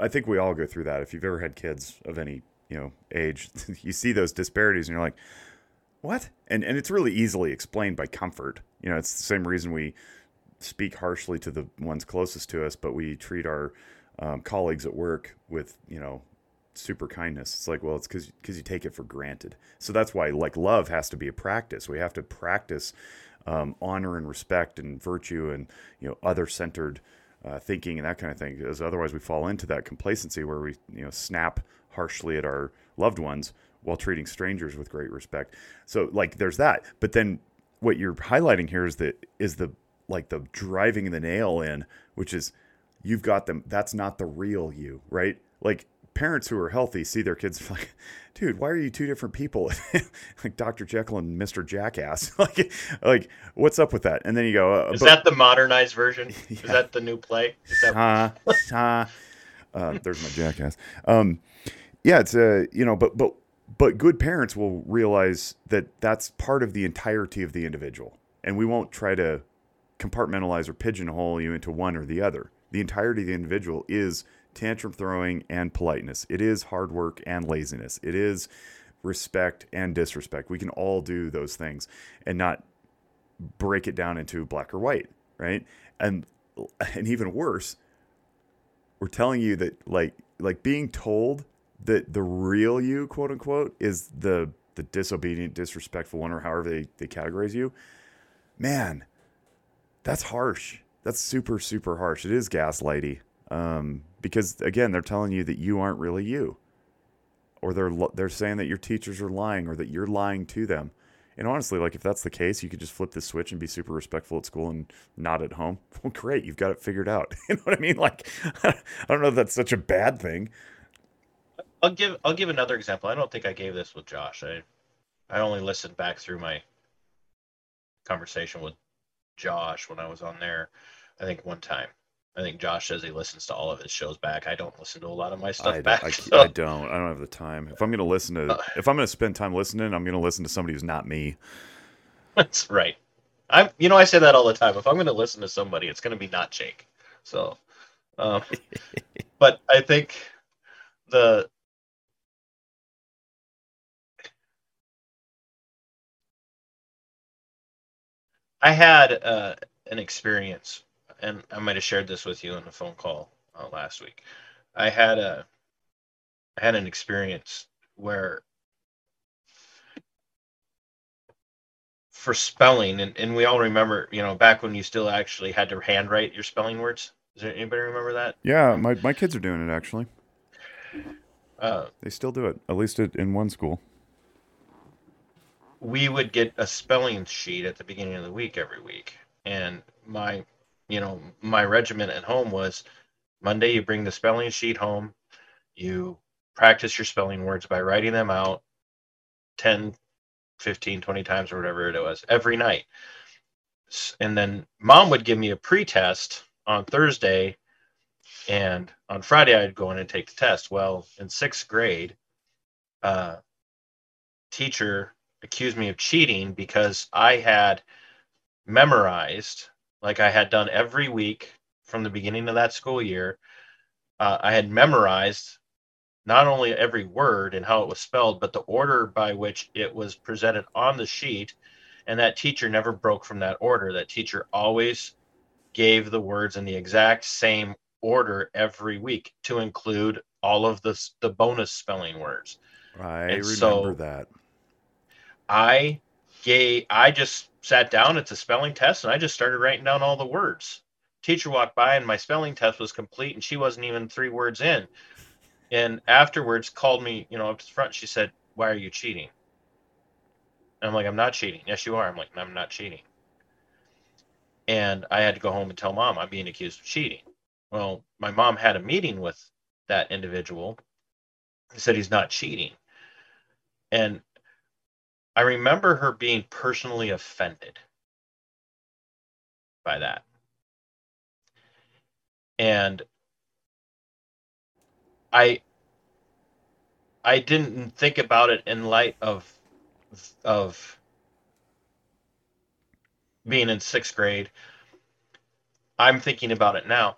I think we all go through that. If you've ever had kids of any you know age, you see those disparities and you're like, what? And and it's really easily explained by comfort. You know, it's the same reason we speak harshly to the ones closest to us, but we treat our um, colleagues at work with you know super kindness. It's like, well, it's because because you take it for granted. So that's why like love has to be a practice. We have to practice um, honor and respect and virtue and you know other centered uh, thinking and that kind of thing. Because otherwise, we fall into that complacency where we you know snap harshly at our loved ones while treating strangers with great respect. So like there's that. But then what you're highlighting here is that is the like the driving the nail in, which is you've got them. That's not the real you, right? Like parents who are healthy see their kids like, dude, why are you two different people? like Dr. Jekyll and Mr. Jackass. like, like what's up with that? And then you go, uh, is but, that the modernized version? Yeah. Is that the new play? Is that uh, uh, uh, there's my jackass. Um, yeah, it's uh, you know, but but but good parents will realize that that's part of the entirety of the individual, and we won't try to compartmentalize or pigeonhole you into one or the other. The entirety of the individual is tantrum throwing and politeness. It is hard work and laziness. It is respect and disrespect. We can all do those things and not break it down into black or white, right? And and even worse, we're telling you that like like being told that the real you, quote unquote, is the the disobedient, disrespectful one, or however they, they categorize you. Man, that's harsh. That's super, super harsh. It is gaslighty. Um, because again, they're telling you that you aren't really you. Or they're they're saying that your teachers are lying or that you're lying to them. And honestly, like if that's the case, you could just flip the switch and be super respectful at school and not at home. Well, great, you've got it figured out. you know what I mean? Like, I don't know if that's such a bad thing. I'll give I'll give another example. I don't think I gave this with Josh. I I only listened back through my conversation with Josh when I was on there. I think one time. I think Josh says he listens to all of his shows back. I don't listen to a lot of my stuff I, back. I, so- I don't. I don't have the time. If I'm going to listen to, Uh. if I'm going to spend time listening, I'm going to listen to somebody who's not me. That's right. I'm. You know, I say that all the time. If I'm going to listen to somebody, it's going to be not Jake. So, um, but I think the I had uh, an experience, and I might have shared this with you on the phone call uh, last week. I had a I had an experience where for spelling, and, and we all remember, you know, back when you still actually had to handwrite your spelling words. Does anybody remember that? Yeah, my, my kids are doing it actually. Uh, They still do it, at least at, in one school. We would get a spelling sheet at the beginning of the week every week, and my, you know, my regiment at home was Monday you bring the spelling sheet home, you practice your spelling words by writing them out 10 15 20 times or whatever it was every night. And then mom would give me a pre-test on thursday and on friday i'd go in and take the test. Well in sixth grade uh, teacher accused me of cheating because i had memorized like i had done every week from the beginning of that school year uh, i had memorized not only every word and how it was spelled, but the order by which it was presented on the sheet. And that teacher never broke from that order. That teacher always gave the words in the exact same order every week to include all of the, the bonus spelling words. I And remember so- that. I gave, I just sat down It's a spelling test and I just started writing down all the words. Teacher walked by and my spelling test was complete and she wasn't even three words in. And afterwards called me, you know, up to the front. She said, Why are you cheating? And I'm like, I'm not cheating. Yes, you are. I'm like, I'm not cheating. And I had to go home and tell mom I'm being accused of cheating. Well, my mom had a meeting with that individual. He said he's not cheating. And I remember her being personally offended by that. And I I didn't think about it in light of of being in sixth grade. I'm thinking about it now.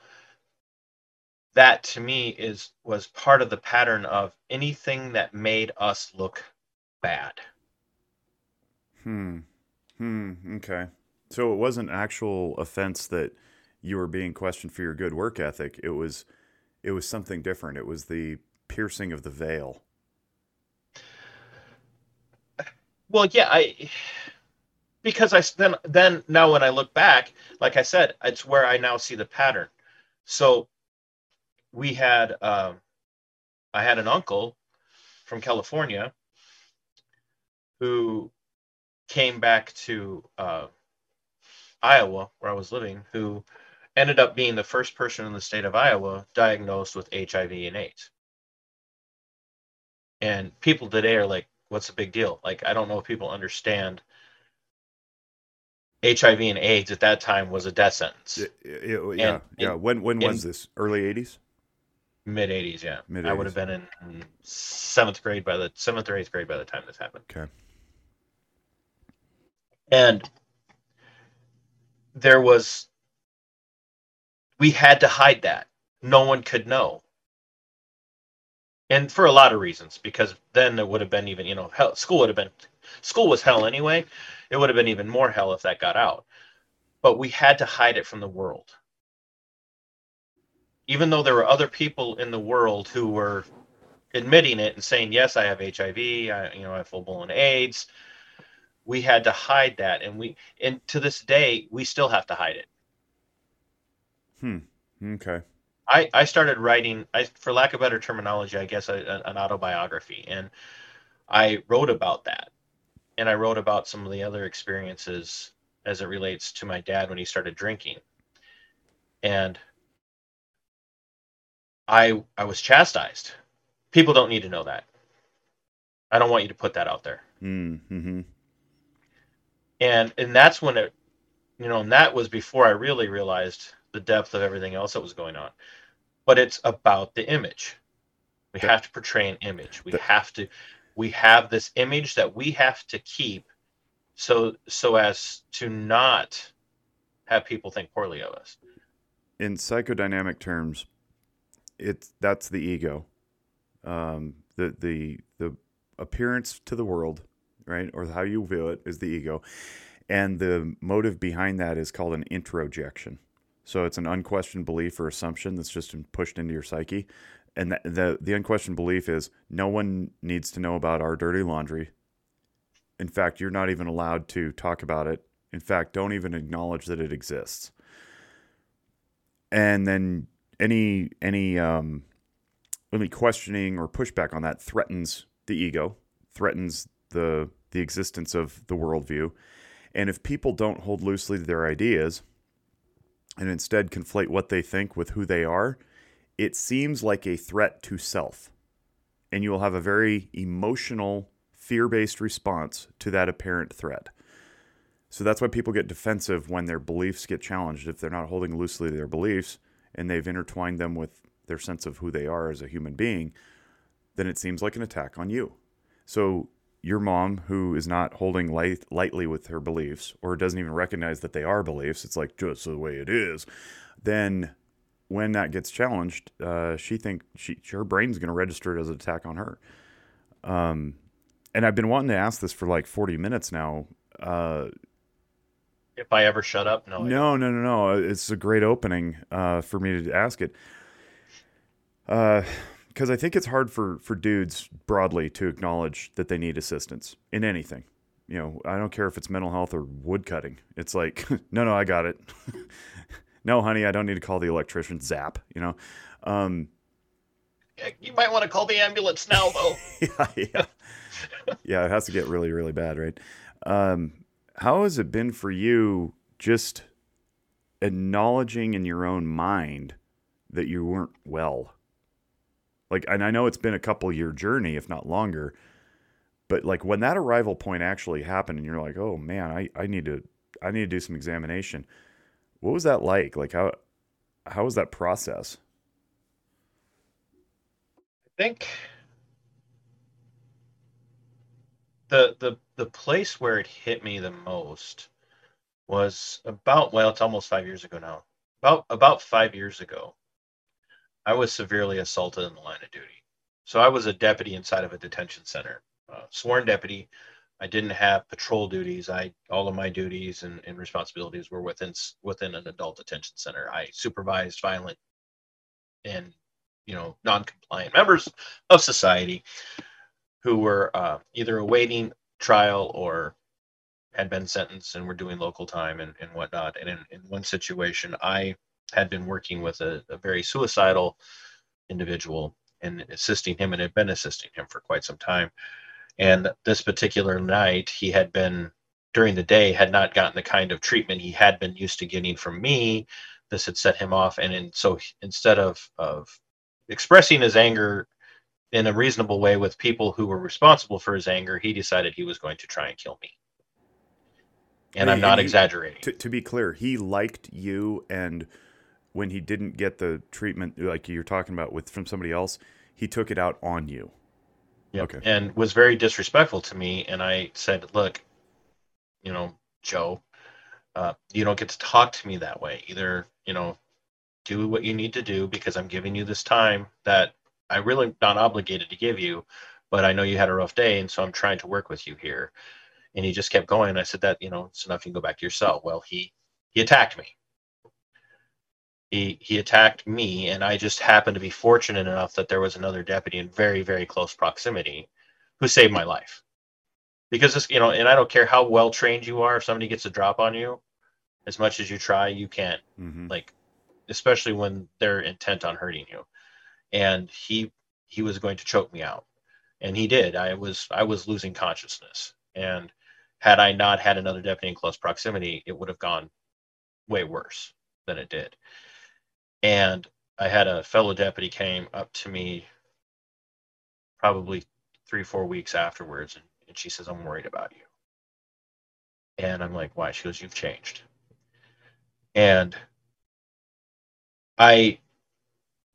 That to me is was part of the pattern of anything that made us look bad. Hmm. Hmm. Okay. So it wasn't actual offense that you were being questioned for your good work ethic. It was it was something different. It was the piercing of the veil. Well, yeah, I because I then then now when I look back, like I said, it's where I now see the pattern. So we had um, I had an uncle from California who came back to uh, Iowa, where I was living, who ended up being the first person in the state of Iowa diagnosed with HIV and AIDS. And people today are like, what's the big deal? Like, I don't know if people understand HIV and AIDS at that time was a death sentence. It, yeah, and, yeah. When when was this? Early '80s. Mid '80s, yeah. Mid-80s. I would have been in seventh grade by the seventh or eighth grade by the time this happened. Okay. And there was, we had to hide that. No one could know. And for a lot of reasons, because then it would have been even, you know, hell, school would have been, school was hell anyway. It would have been even more hell if that got out. But we had to hide it from the world. Even though there were other people in the world who were admitting it and saying, yes, I have HIV, I, you know, I have full blown AIDS, we had to hide that and we and to this day we still have to hide it. Hmm okay. I i started writing i for lack of better terminology i guess a, an autobiography and i wrote about that. And i wrote about some of the other experiences as it relates to my dad when he started drinking. And i i was chastised. People don't need to know that. I don't want you to put that out there. Mm-hmm and and that's when it you know and that was before i really realized the depth of everything else that was going on. But it's about the image. We have to portray an image. We have to we have this image that we have to keep so so as to not have people think poorly of us. In psychodynamic terms it's that's the ego. Um, the the the appearance to the world right? Or how you view it is the ego. And the motive behind that is called an introjection. So it's an unquestioned belief or assumption that's just been pushed into your psyche. And the, the, the unquestioned belief is no one needs to know about our dirty laundry. In fact, you're not even allowed to talk about it. In fact, don't even acknowledge that it exists. And then any any um, any questioning or pushback on that threatens the ego, threatens the the existence of the worldview. And if people don't hold loosely to their ideas and instead conflate what they think with who they are, it seems like a threat to self. And you will have a very emotional, fear based response to that apparent threat. So that's why people get defensive when their beliefs get challenged. If they're not holding loosely to their beliefs and they've intertwined them with their sense of who they are as a human being, then it seems like an attack on you. So your mom who is not holding light, lightly with her beliefs or doesn't even recognize that they are beliefs it's like just the way it is. Then when that gets challenged uh, she think she her brain's going to register it as an attack on her. Um, and i've been wanting to ask this for like 40 minutes now uh, if i ever shut up? No no no no no it's a great opening uh, for me to ask it. Uh, because I think it's hard for for dudes broadly to acknowledge that they need assistance in anything. You know, I don't care if it's mental health or woodcutting. It's like, no, no, I got it. no, honey, I don't need to call the electrician. Zap. You know. Um, you might want to call the ambulance now, though. yeah, yeah, yeah. It has to get really, really bad, right? Um, how has it been for you, just acknowledging in your own mind that you weren't well? Like, and I know it's been a couple year journey, if not longer, But like when that arrival point actually happened, and you're like, oh man, I, I need to I need to do some examination. What was that like? Like how how was that process? I think the the the place where it hit me the most was about well, it's almost five years ago now. About about five years ago, I was severely assaulted in the line of duty. So I was a deputy inside of a detention center, uh, sworn deputy. I didn't have patrol duties. I all of my duties and, and responsibilities were within within an adult detention center. I supervised violent and you know non-compliant members of society who were uh, either awaiting trial or had been sentenced and were doing local time and, and whatnot. And in, in one situation, I had been working with a, a very suicidal individual and assisting him and had been assisting him for quite some time. And this particular night, he had been during the day had not gotten the kind of treatment he had been used to getting from me. This had set him off, and in, so instead of of expressing his anger in a reasonable way with people who were responsible for his anger, he decided he was going to try and kill me. And, I'm not he, exaggerating. To, to be clear, he liked you, and when he didn't get the treatment like you're talking about with from somebody else, he took it out on you. Yeah. Okay. And was very disrespectful to me. And I said, look, you know, Joe, uh, you don't get to talk to me that way. Either, you know, do what you need to do because I'm giving you this time that I really not obligated to give you, but I know you had a rough day, and so I'm trying to work with you here. And he just kept going. I said that you know it's enough. You can go back to your cell. Well, he he attacked me. He he attacked me, and I just happened to be fortunate enough that there was another deputy in very very close proximity who saved my life. Because this, you know, and I don't care how well trained you are. If somebody gets a drop on you, as much as you try, you can't mm-hmm. like, especially when they're intent on hurting you and he he was going to choke me out and he did i was i was losing consciousness and had i not had another deputy in close proximity it would have gone way worse than it did and i had a fellow deputy came up to me probably three four weeks afterwards and, and she says i'm worried about you and i'm like why she goes you've changed and i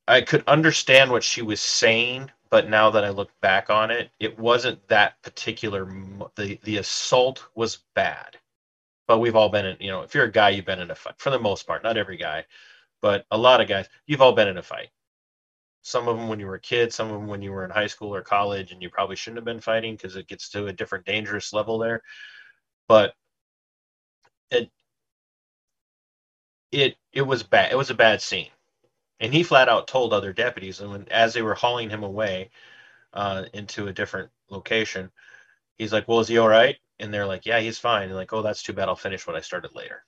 I could understand what she was saying, but now that I look back on it, it wasn't that particular. the The assault was bad, but we've all been in. You know, if you're a guy, you've been in a fight for the most part. Not every guy, but a lot of guys, you've all been in a fight. Some of them when you were a kid, some of them when you were in high school or college, and you probably shouldn't have been fighting because it gets to a different dangerous level there. But it it it was bad. It was a bad scene and he flat out told other deputies, and when, as they were hauling him away uh, into a different location, he's like, "Well, is he all right?" And they're like, "Yeah, he's fine." And like, "Oh, that's too bad. I'll finish what I started later."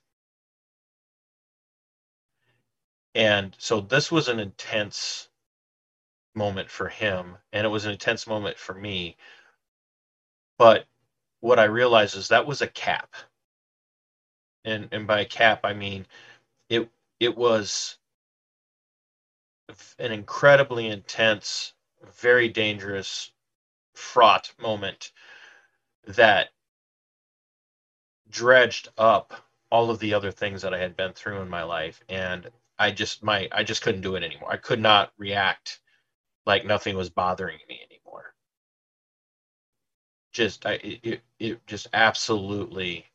And so this was an intense moment for him, and it was an intense moment for me. But what I realized is that was a cap, and and by cap I mean it it was an incredibly intense, very dangerous, fraught moment that dredged up all of the other things that I had been through in my life and I just my I just couldn't do it anymore. I could not react like nothing was bothering me anymore. Just I it, it just absolutely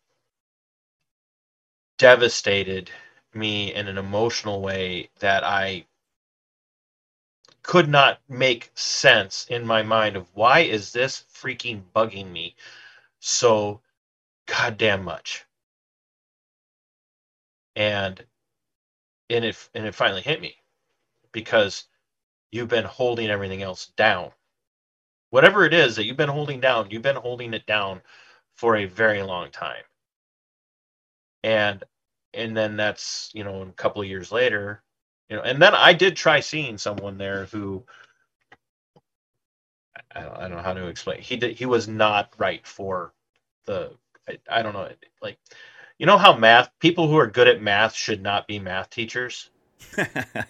devastated me in an emotional way that I could not make sense in my mind of why is this freaking bugging me so goddamn much. And and it and it finally hit me because you've been holding everything else down. Whatever it is that you've been holding down, you've been holding it down for a very long time. And and then that's, you know, a couple of years later, you know and then i did try seeing someone there who i don't, I don't know how to explain he did he was not right for the I, I don't know like you know how math people who are good at math should not be math teachers yeah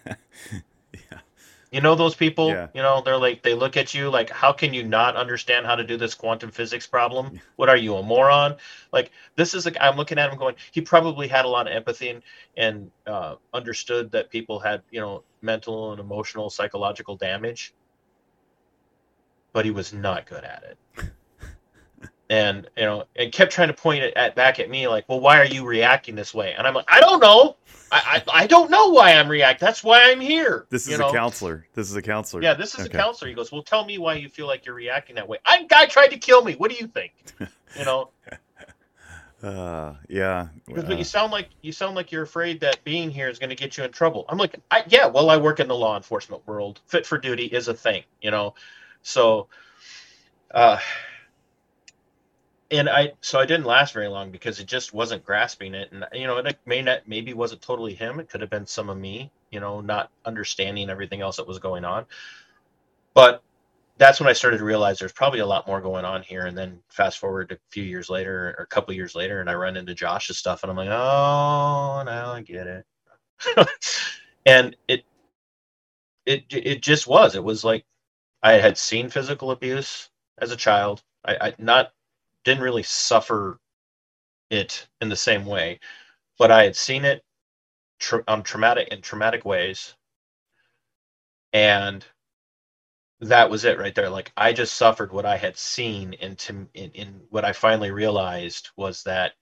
You know those people? Yeah. You know, they're like they look at you like, how can you not understand how to do this quantum physics problem? What are you, a moron? Like this is like I'm looking at him going, he probably had a lot of empathy and, and uh, understood that people had, you know, mental and emotional, psychological damage, but he was not good at it. And you know, and kept trying to point it at back at me like, well, why are you reacting this way? And I'm like, I don't know. I, I, I don't know why I'm react That's why I'm here. This is you a counselor. This is a counselor. Yeah, this is Okay. a counselor. He goes, "Well, tell me why you feel like you're reacting that way." I guy tried to kill me. What do you think? You know, Uh, yeah. because uh, but you sound like you sound like you're afraid that being here is going to get you in trouble. I'm like, I, yeah, well, I work in the law enforcement world. Fit for duty is a thing, you know. So, uh, and I so I didn't last very long because it just wasn't grasping it, and you know, it may not maybe wasn't totally him. It could have been some of me, you know, not understanding everything else that was going on. But that's when I started to realize there's probably a lot more going on here. And then fast forward a few years later, or a couple years later, and I run into Josh's stuff, and I'm like, oh, now I get it. and it, it, it just was. It was like I had seen physical abuse as a child. I, I not didn't really suffer it in the same way, but I had seen it tra- on traumatic in traumatic ways, and that was it right there. Like I just suffered what I had seen, and to in, in what I finally realized was that,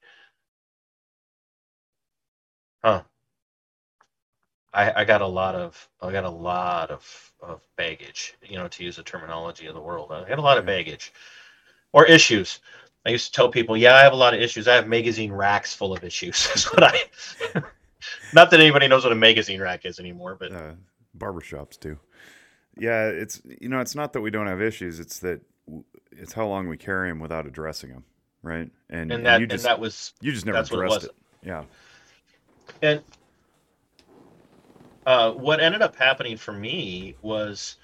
huh. I, I got a lot of I got a lot of, of baggage, you know, to use the terminology of the world. I got a lot of baggage or issues. I used to tell people, yeah, I have a lot of issues. I have magazine racks full of issues. That's what I. Not that anybody knows what a magazine rack is anymore, but uh, barbershops too. Yeah, it's you know, it's not that we don't have issues. It's that it's how long we carry them without addressing them, right? And, and that you and that was you just never it addressed was. it. Yeah. And uh, what ended up happening for me was,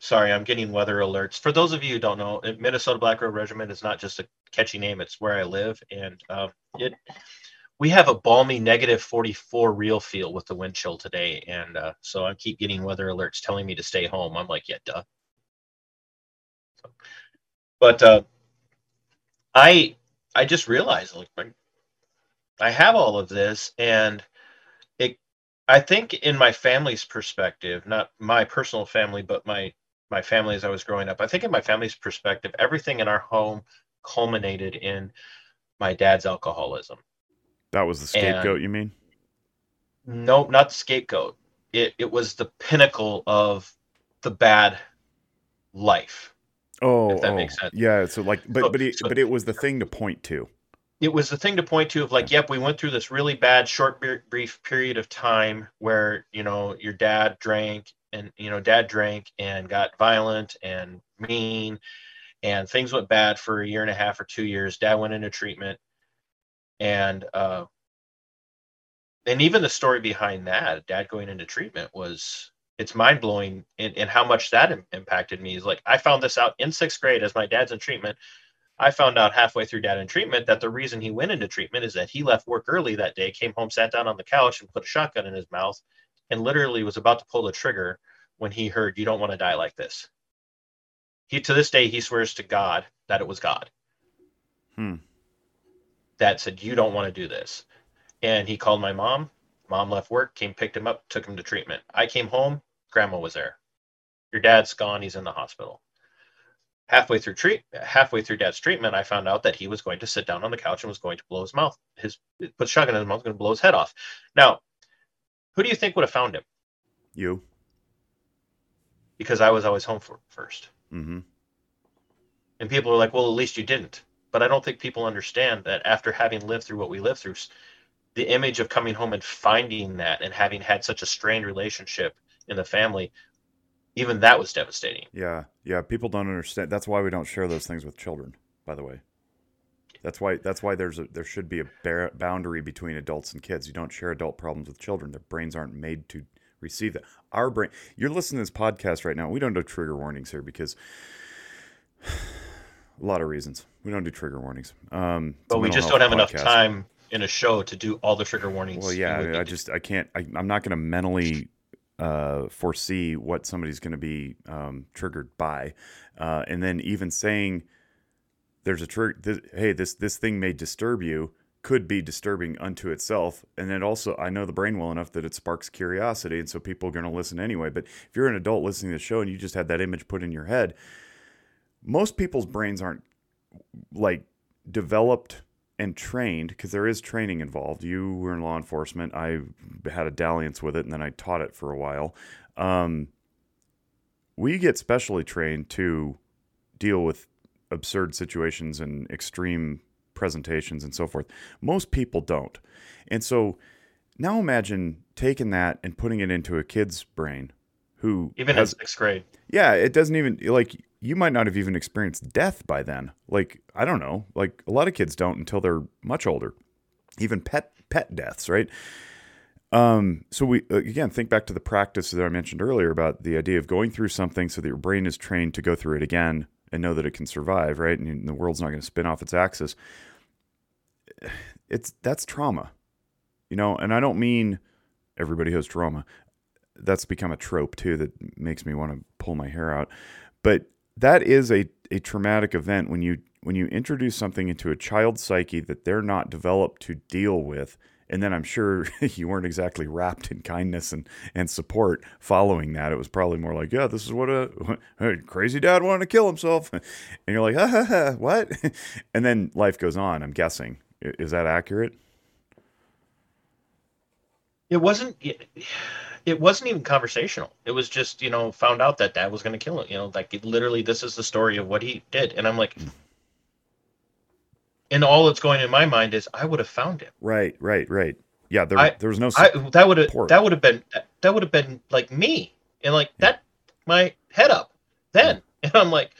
sorry, I'm getting weather alerts. For those of you who don't know, Minnesota Black Road Regiment is not just a catchy name; it's where I live, and uh, it. We have a balmy negative 44 real feel with the wind chill today, and uh, so I keep getting weather alerts telling me to stay home. I'm like, yeah, duh. So, but uh, I I just realized like I have all of this, and it. I think in my family's perspective, not my personal family, but my my family as I was growing up. I think in my family's perspective, everything in our home culminated in my dad's alcoholism. That was the scapegoat, you mean? No, not the scapegoat. It it was the pinnacle of the bad life. Oh, If that oh, makes oh. sense. Yeah, so like but So- but it, so- but it was the thing to point to. it was the thing to point to of like yep we went through this really bad short brief period of time where you know your dad drank and you know dad drank and got violent and mean and things went bad for a year and a half or two years. Dad went into treatment. And uh and even the story behind that dad going into treatment was it's mind blowing and, in how much that im- impacted me. Is like i found this out in sixth grade as my dad's in treatment. I found out halfway through dad in treatment that the reason he went into treatment is that he left work early that day, came home, sat down on the couch, and put a shotgun in his mouth, and literally was about to pull the trigger when he heard, "You don't want to die like this." He to this day he swears to God that it was God Hmm. that said, "You don't want to do this," and he called my mom. Mom left work, came picked him up, took him to treatment. I came home, grandma was there. Your dad's gone. He's in the hospital halfway through treat halfway through dad's treatment i found out that he was going to sit down on the couch and was going to blow his mouth his put shotgun in his mouth going to blow his head off now who do you think would have found him You. because i was always home for first Mm-hmm. and people are like well at least you didn't but i don't think people understand that after having lived through what we lived through the image of coming home and finding that and having had such a strained relationship in the family even that was devastating Yeah, yeah. People don't understand. That's why we don't share those things with children. By the way, that's why that's why there's a there should be a bar- boundary between adults and kids. You don't share adult problems with children. Their brains aren't made to receive that. Our brain. You're listening to this podcast right now. We don't do trigger warnings here because a lot of reasons. We don't do trigger warnings. Um, but we just don't have enough time in a show to do all the trigger warnings Well, yeah, I, I just I can't. I, I'm not going to mentally uh, foresee what somebody's going to be um, triggered by, uh, and then even saying there's a trigger. Th- hey, this this thing may disturb you. Could be disturbing unto itself, and then also I know the brain well enough that it sparks curiosity, and so people are going to listen anyway. But if you're an adult listening to the show and you just had that image put in your head, most people's brains aren't like developed and trained because there is training involved. You were in law enforcement. I had a dalliance with it, and then I taught it for a while. Um, we get specially trained to deal with absurd situations and extreme presentations and so forth. Most people don't. And so now imagine taking that and putting it into a kid's brain who even has, in sixth grade. Yeah, it doesn't even like you might not have even experienced death by then. Like I don't know, like a lot of kids don't until they're much older. Even pet pet deaths, right? Um, so we again think back to the practice that I mentioned earlier about the idea of going through something so that your brain is trained to go through it again and know that it can survive, right? And the world's not going to spin off its axis. It's that's trauma, you know. And I don't mean everybody has trauma. That's become a trope too that makes me want to pull my hair out. But that is a, a traumatic event when you when you introduce something into a child's psyche that they're not developed to deal with and then I'm sure you weren't exactly wrapped in kindness and, and support following that. It was probably more like, yeah, this is what a, a crazy dad wanted to kill himself. And you're like, ha, ha, ha, what? And then life goes on, I'm guessing. Is that accurate? It wasn't. It, it wasn't even conversational. It was just, you know, found out that dad was going to kill him. You know, like literally, this is the story of what he did. And I'm like, hmm. And all that's going in my mind is, I would have found him. Right, right, right. Yeah, there, I, there was no. I, that would have that would have been that would have been like me and like yeah. that my head up then, yeah. Mm. and I'm like,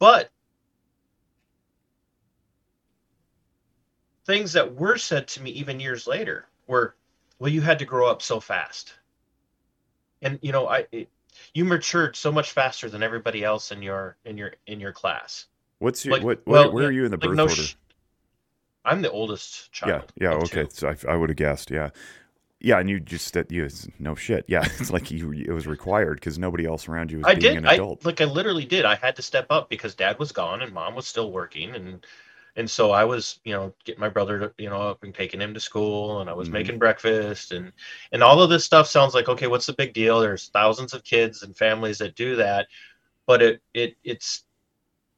but things that were said to me even years later were well you had to grow up so fast and you know i it, you matured so much faster than everybody else in your in your in your class what's your like, what, well, where are you in the like birth no order sh- i'm the oldest child yeah yeah okay two. so i, I would have guessed yeah yeah, and you just that you no shit. Yeah, it's like you it was required because nobody else around you was I being did. an adult. I, like I literally did. I had to step up because dad was gone and mom was still working, and and so I was, you know, getting my brother, to, you know, up and taking him to school, and I was mm-hmm. making breakfast, and and all of this stuff sounds like okay, what's the big deal? There's thousands of kids and families that do that, but it it it's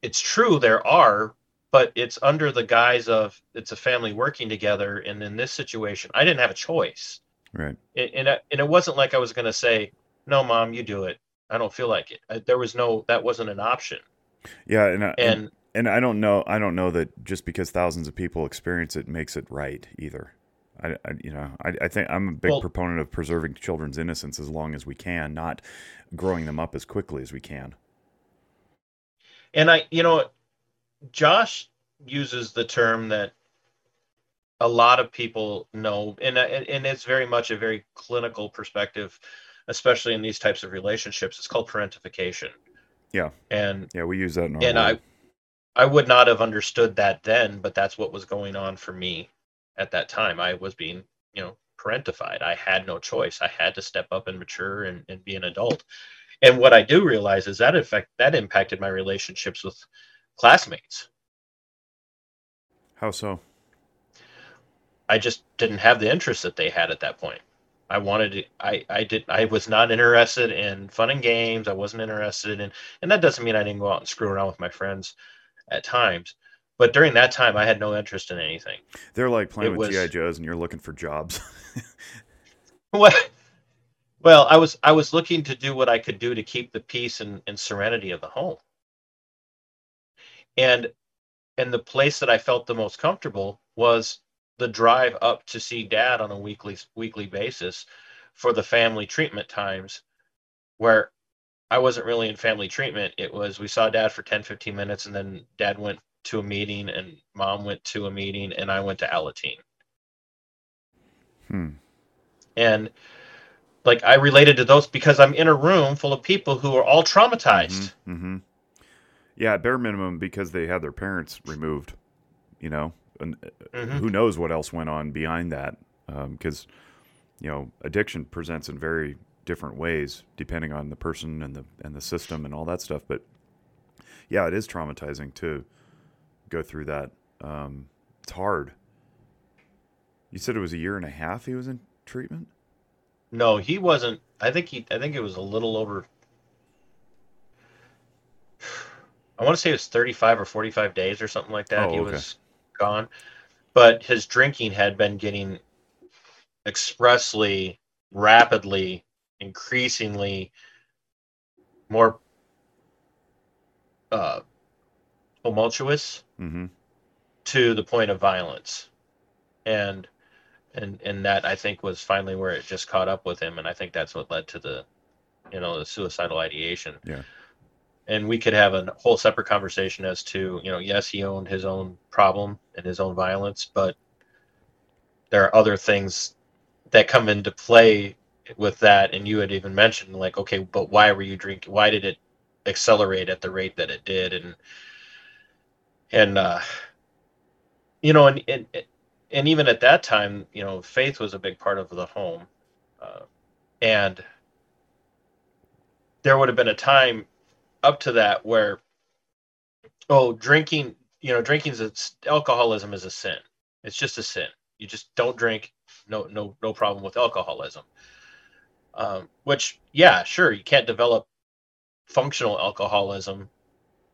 it's true there are, but it's under the guise of it's a family working together, and in this situation, I didn't have a choice, right? And and, uh, and it wasn't like I was going to say, no, mom, you do it. I don't feel like it. There was no that wasn't an option. Yeah, uh, and and and I don't know. I don't know that just because thousands of people experience it makes it right either. I, I you know, I, I, think I'm a big well, proponent of preserving children's innocence as long as we can, not growing them up as quickly as we can. And I, you know, Josh uses the term that a lot of people know, and and it's very much a very clinical perspective, especially in these types of relationships. It's called parentification. Yeah. And yeah, we use that and I I would not have understood that then, but that's what was going on for me at that time. I was being, you know, parentified. I had no choice. I had to step up and mature and, and be an adult. And what I do realize is that effect that impacted my relationships with classmates. How so? I just didn't have the interest that they had at that point. I wanted to, I, I did, I was not interested in fun and games. I wasn't interested in, and that doesn't mean I didn't go out and screw around with my friends at times. But during that time, I had no interest in anything. They're like playing it with was, GI Joes, and you're looking for jobs. well, well, I was I was looking to do what I could do to keep the peace and, and serenity of the home. And and the place that I felt the most comfortable was the drive up to see dad on a weekly weekly basis for the family treatment times where I wasn't really in family treatment. It was we saw dad for 10, 15 minutes, and then dad went to a meeting, and mom went to a meeting, and I went to Alateen. Hmm. And like I related to those because I'm in a room full of people who are all traumatized. Mm-hmm. mm-hmm. Yeah, bare minimum because they had their parents removed. You know, and mm-hmm. who knows what else went on behind that? Because um, you know, addiction presents in very different ways depending on the person and the and the system and all that stuff. But yeah, it is traumatizing to go through that. Um, it's hard. You said it was a year and a half he was in treatment. No, he wasn't. I think he. I think it was a little over. I want to say it was 35 or 45 days or something like that. Oh, he okay. was gone, but his drinking had been getting expressly, rapidly, increasingly more uh, tumultuous Mm-hmm. to the point of violence, and and and that I think was finally where it just caught up with him, and I think that's what led to the, you know, the suicidal ideation. Yeah. And we could have a whole separate conversation as to, you know, yes, he owned his own problem and his own violence, but there are other things that come into play with that. And you had even mentioned, like, okay, but why were you drinking? Why did it accelerate at the rate that it did? And and uh, you know, and, and and even at that time, you know, faith was a big part of the home, uh, and there would have been a time up to that where, oh, drinking, you know, drinking is alcoholism is a sin. It's just a sin. You just don't drink. No, no, no problem with alcoholism. Um, which, yeah, sure, you can't develop functional alcoholism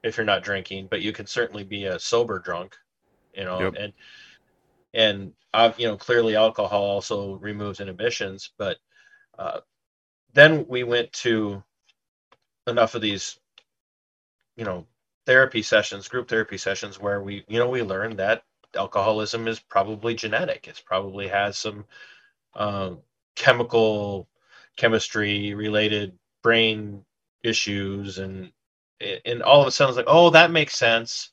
if you're not drinking, but you can certainly be a sober drunk, you know, Yep. and and uh, you know clearly alcohol also removes inhibitions, but uh, then we went to enough of these, you know, therapy sessions, group therapy sessions, where we you know we learned that alcoholism is probably genetic. It's probably has some um, chemical chemistry related brain issues and and all of a sudden it's like oh that makes sense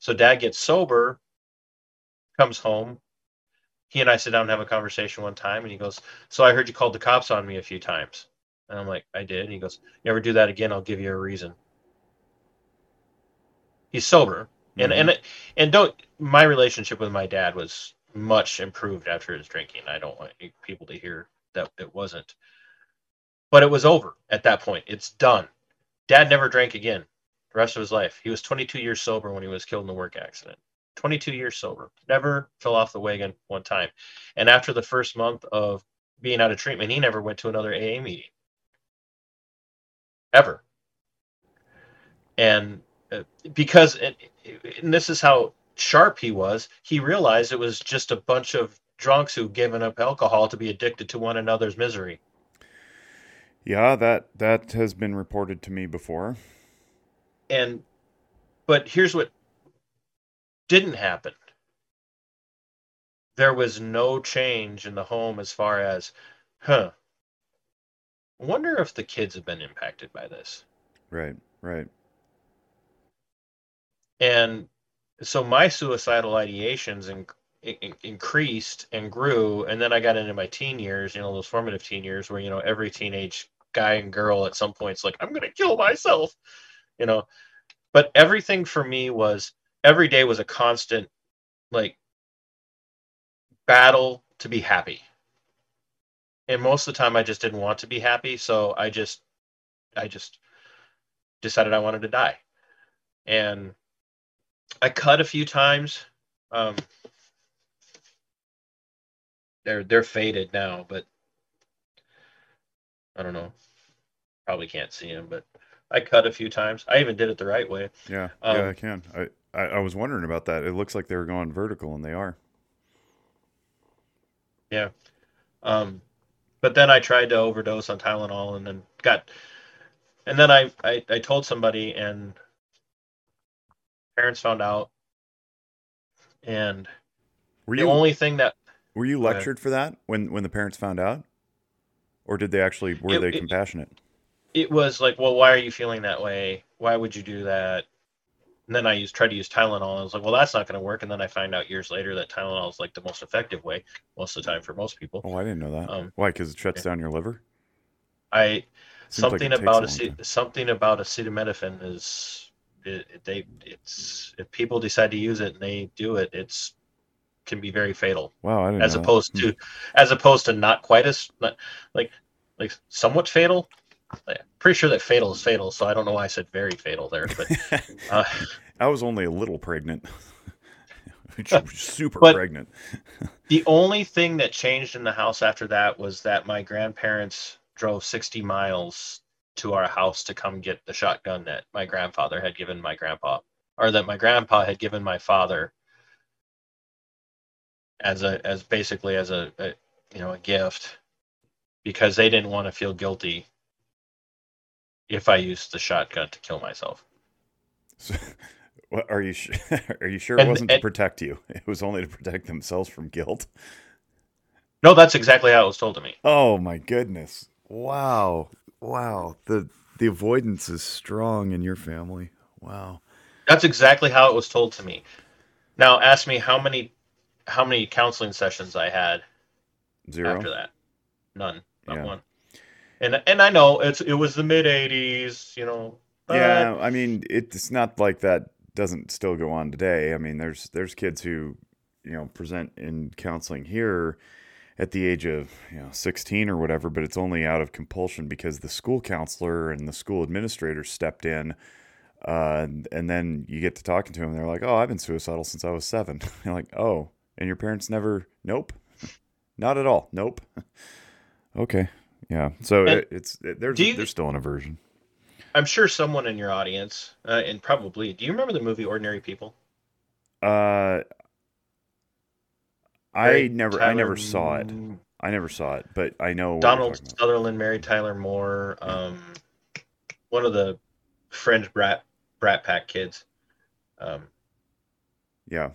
so dad gets sober comes home he and i sit down and have a conversation one time and he goes so i heard you called the cops on me a few times. And i'm like i did. And he goes you ever do that again? I'll give you a reason. He's sober. And Mhm. and and don't my relationship with my dad was much improved after his drinking. I don't want people to hear that it wasn't. But it was over at that point. It's done. Dad never drank again the rest of his life. He was 22 years sober when he was killed in a work accident 22 years sober. Never fell off the wagon one time. And after the first month of being out of treatment he never went to another aa meeting. Ever. And uh, because and, and this is how sharp he was he realized it was just a bunch of drunks who've given up alcohol to be addicted to one another's misery. Yeah, that that has been reported to me before. and but here's what didn't happen. There was no change in the home as far as huh wonder if the kids have been impacted by this. Right, right. and so my suicidal ideations in, in, increased and grew and then i got into my teen years you know those formative teen years where you know every teenage guy and girl at some point's like i'm gonna kill myself you know. But everything for me was every day was a constant like battle to be happy and most of the time i just didn't want to be happy so i just i just decided i wanted to die and I cut a few times. Um, they're they're faded now, but I don't know. Probably can't see them, but I cut a few times. I even did it the right way. Yeah, Um, yeah, I can. I, I I was wondering about that. It looks like they were going vertical, and they are. Yeah. Um, but then I tried to overdose on Tylenol, and then got, and then I I, I told somebody, and parents found out, and Were the you only thing that were you lectured for that when when the parents found out, or did they actually were It- they it- compassionate? it was like, well, why are you feeling that way? Why would you do that? And then I used tried to use Tylenol. And I was like, well, that's not going to work. And then I find out years later that Tylenol is like the most effective way most of the time for most people. Oh, I didn't know that. Um, Why? Because it shuts yeah. down your liver. I Seems something takes about a something about acetaminophen is it, it- they it's if people decide to use it and they do it, it's can be very fatal Wow, I didn't. as know that. opposed Hmm. to as opposed to not quite as not, like like somewhat fatal. I'm pretty sure that fatal is fatal, so I don't know why I said very fatal there. But uh, I was only a little pregnant. Super pregnant. the only thing that changed in the house after that was that my grandparents drove 60 miles to our house to come get the shotgun that my grandfather had given my grandpa, or that my grandpa had given my father as a as basically as a, a you know a gift because they didn't want to feel guilty if I used the shotgun to kill myself. So, what, are you su- are you sure it And- wasn't to protect you? It was only to protect themselves from guilt. No, that's exactly how it was told to me. Oh my goodness! Wow, wow. The the avoidance is strong in your family. Wow. That's exactly how it was told to me. Now ask me how many how many counseling sessions I had Zero. after that. None. Not Yeah. one. And and I know it's it was the mid eighties, you know. Yeah, I mean, it's not like that doesn't still go on today. I mean, there's there's kids who, you know, present in counseling here at the age of, you know, 16 or whatever, but it's only out of compulsion because the school counselor and the school administrator stepped in. Uh, and, and then you get to talking to them, they're like, "Oh, I've been suicidal since I was seven. You're like, "Oh, and your parents never? Nope, not at all. Nope. okay, yeah. So it, it's it, there's do you- there's still an aversion. I'm sure someone in your audience, uh, and probably, do you remember the movie Ordinary People? Uh, I never, I never saw it. I never saw it, but I know Donald. Sutherland, Mary Tyler Moore, um, one of the fringe brat brat pack kids. Um, Yeah,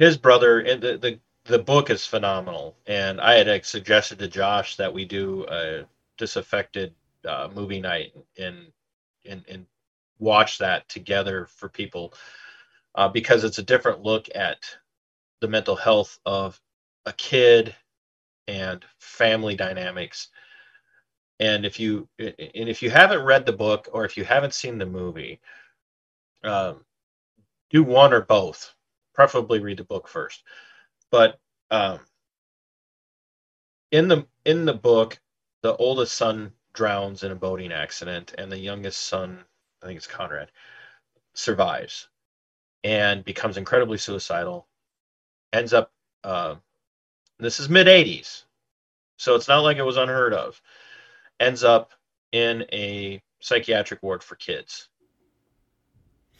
his brother and the, the the book is phenomenal. And i had suggested to josh that we do a disaffected uh, movie night and and and watch that together for people uh, because it's a different look at the mental health of a kid and family dynamics. And if you and if you haven't read the book or if you haven't seen the movie um, do one or both. Preferably read the book first but um, in the in the book the oldest son drowns in a boating accident and the youngest son i think it's conrad survives and becomes incredibly suicidal ends up uh, this is mid 80s so it's not like it was unheard of ends up in a psychiatric ward for kids.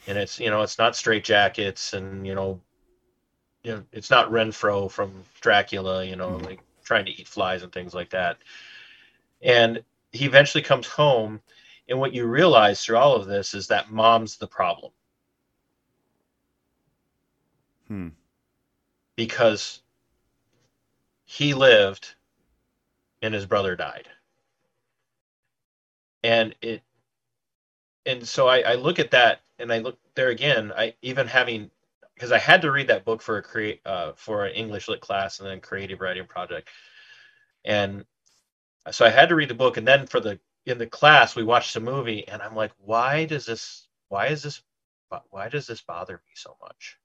And it's you know it's not straight jackets and you know you know it's not renfro from dracula you know Mhm. like trying to eat flies and things like that and he eventually comes home and what you realize through all of this is that mom's the problem hmm. because he lived and his brother died and it and so I, I look at that and i look there again i even having because i had to read that book for a create uh, for an english lit class and then creative writing project and so i had to read the book and then for the in the class we watched the movie and i'm like why does this why is this why does this bother me so much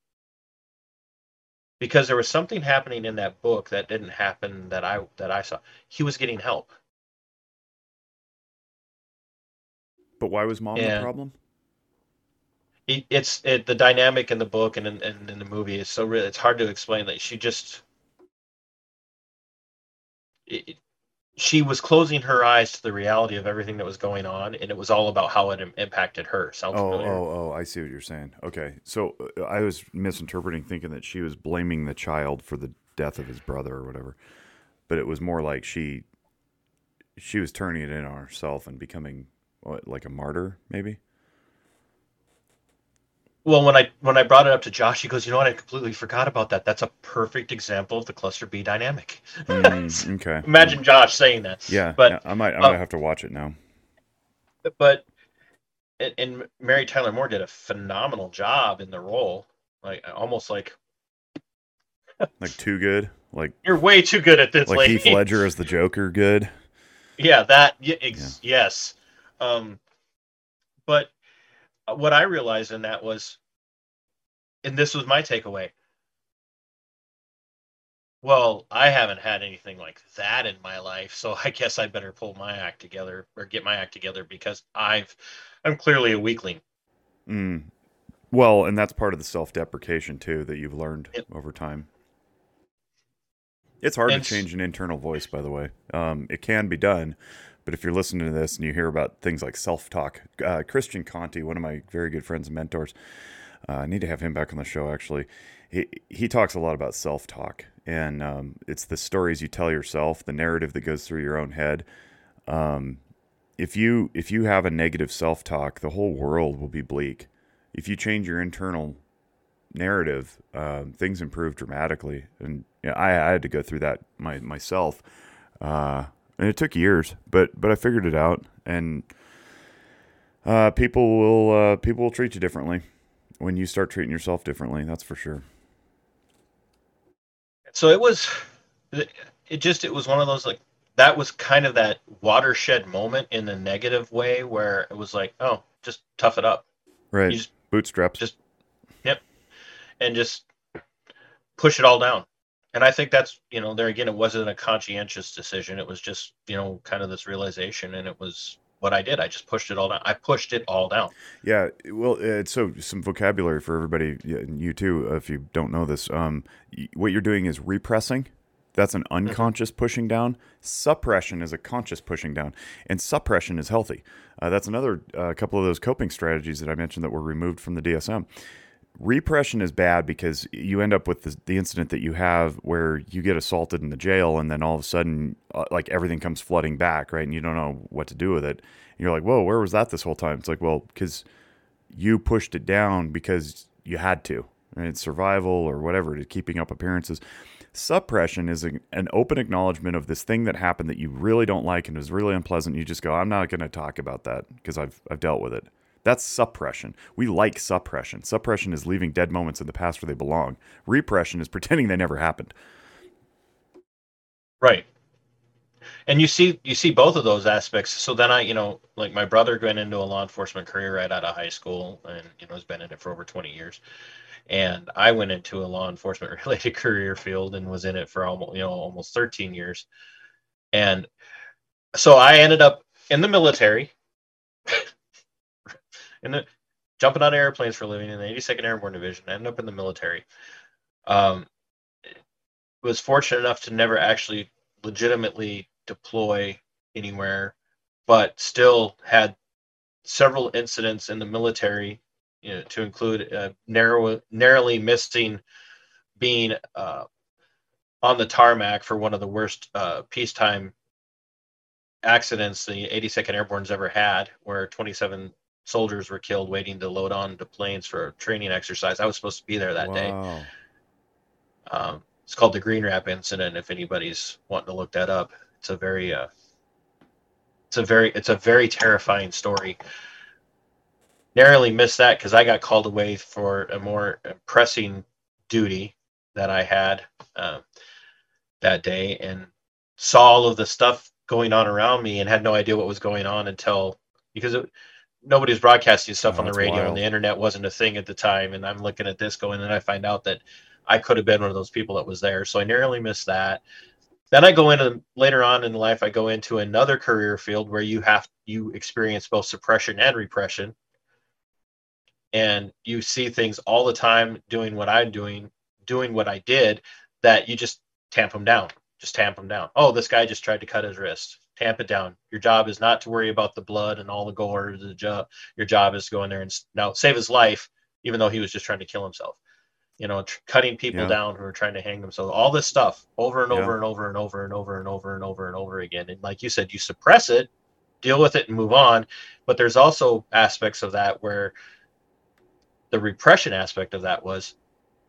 because there was something happening in that book that didn't happen that I that I saw. He was getting help. But why was mom the problem? It, it's it, the dynamic in the book and in, and in the movie is so real. It's hard to explain that she just it- she was closing her eyes to the reality of everything that was going on, and it was all about how it im- impacted her. Sounds Oh, familiar? oh, oh! I see what you're saying. Okay, so uh, I was misinterpreting, thinking that she was blaming the child for the death of his brother or whatever, but it was more like she she was turning it in on herself and becoming what, like a martyr, maybe. Well, when I when I brought it up to Josh, he goes, "You know what? I completely forgot about that. That's a perfect example of the cluster B dynamic." Mm, okay. Imagine Josh saying that. Yeah, but yeah, I might. I uh, might have to watch it now. but and, Mary Tyler Moore did a phenomenal job in the role. Like almost like Like too good. Like you're way too good at this, like lady. Heath Ledger as the Joker. Good. yeah, that yeah, ex- yes. Um, but what I realized in that was, and this was my takeaway. Well, I haven't had anything like that in my life, so I guess I better pull my act together or get my act together because I've I'm clearly a weakling. Mm. Well, and that's part of the self-deprecation too that you've learned over time. It's hard to change an internal voice, by the way. Um, it can be done, but if you're listening to this and you hear about things like self-talk, uh, Christian Conte, one of my very good friends and mentors, uh, I need to have him back on the show. Actually, he he talks a lot about self-talk, and um, it's the stories you tell yourself, the narrative that goes through your own head. Um, if you if you have a negative self-talk, the whole world will be bleak. If you change your internal narrative, um, things improve dramatically. And you know, I, I, had to go through that my, myself, uh, and it took years, but but I figured it out. And uh, people will uh, people will treat you differently when you start treating yourself differently. That's for sure. So it was, it just it was one of those like that was kind of that watershed moment in the negative way where it was like, oh, just tough it up. Right. You just, Bootstraps. Just yep. And just push it all down. And I think that's, you know, there again, it wasn't a conscientious decision. It was just, you know, kind of this realization. And it was what I did. I just pushed it all down. I pushed it all down. Yeah. Well, uh, so some vocabulary for everybody, you too, if you don't know this. Um, what you're doing is repressing. That's an mm-hmm. unconscious pushing down. Suppression is a conscious pushing down, and suppression is healthy. Uh, that's another uh, couple of those coping strategies that I mentioned that were removed from the DSM. Repression is bad because you end up with the, the, incident that you have where you get assaulted in the jail, and then all of a sudden, uh, like everything comes flooding back, right? And you don't know what to do with it. And you're like, "Whoa, where was that this whole time?" It's like, well, because you pushed it down because you had to, right? It's survival or whatever, to keeping up appearances. Suppression is a, an open acknowledgement of this thing that happened that you really don't like and is really unpleasant. You just go, I'm not going to talk about that because I've, I've dealt with it. That's suppression. We like suppression. Suppression is leaving dead moments in the past where they belong. Repression is pretending they never happened. Right. And you see you see both of those aspects. So then I, you know, like my brother went into a law enforcement career right out of high school and you know has been in it for over 20 years and I went into a law enforcement related career field and was in it for almost you know almost 13 years, and so I ended up in the military, the jumping on airplanes for a living in the 82nd Airborne Division. Ended up in the military. Um, was fortunate enough to never actually legitimately deploy anywhere, but still had several incidents in the military you know, to include uh, narrow, narrowly missing being uh, on the tarmac for one of the worst uh, peacetime accidents the 82nd Airborne's ever had, where 27 soldiers were killed waiting to load on to planes for a training exercise. I was supposed to be there that wow. day. Um, it's called the Green Ramp incident. If anybody's wanting to look that up, it's a very, uh, it's a very, it's a very terrifying story narrowly missed that because I got called away for a more pressing duty that I had uh, that day and saw all of the stuff going on around me and had no idea what was going on until because it, nobody was broadcasting stuff oh, on the radio wild. and the internet wasn't a thing at the time. And I'm looking at this going, and I find out that I could have been one of those people that was there. So I narrowly missed that. Then I go into later on in life, I go into another career field where you have you experience both suppression and repression and you see things all the time doing what I'm doing, doing what I did, that you just tamp them down. Just tamp them down. Oh, this guy just tried to cut his wrist. Tamp it down. Your job is not to worry about the blood and all the gore. The job, your job is to go in there and now save his life, even though he was just trying to kill himself. You know, tr- cutting people yeah. down who are trying to hang themselves. All this stuff over and over yeah. and over and over and over and over and over and over again. And like you said, you suppress it, deal with it, and move on. But there's also aspects of that where the repression aspect of that was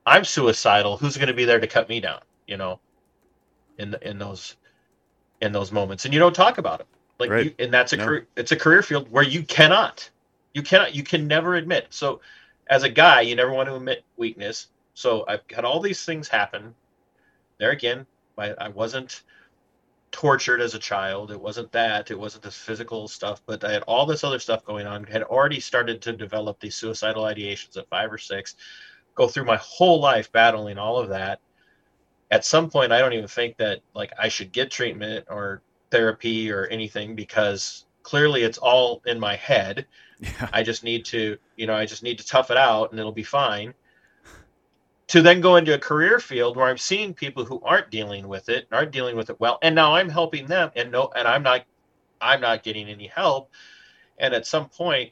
I'm suicidal. Who's going to be there to cut me down? You know, in in those in those moments, and you don't talk about it. Like, right. you, and that's a no. career, it's a career field where you cannot, you cannot, you can never admit. So, as a guy, you never want to admit weakness. So I've had all these things happen. There again, I, I wasn't tortured as a child. It wasn't that. It wasn't this physical stuff, but I had all this other stuff going on. Had already started to develop these suicidal ideations at five or six. Go through my whole life battling all of that, at some point I don't even think that like I should get treatment or therapy or anything because clearly it's all in my head. Yeah. I just need to, you know, I just need to tough it out and it'll be fine. To then go into a career field where I'm seeing people who aren't dealing with it, aren't dealing with it well, and now I'm helping them and no and I'm not I'm not getting any help. And at some point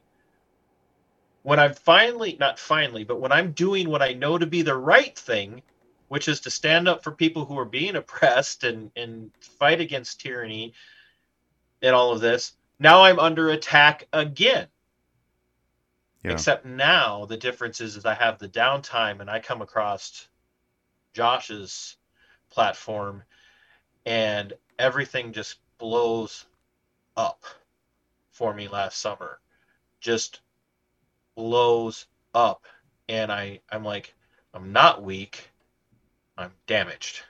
when I'm finally not finally, but when I'm doing what I know to be the right thing, which is to stand up for people who are being oppressed and and fight against tyranny and all of this, now I'm under attack again. Yeah. Except now the difference is, is I have the downtime and I come across Josh's platform and everything just blows up for me last summer. Just blows up. And I, I'm like, I'm not weak. I'm damaged.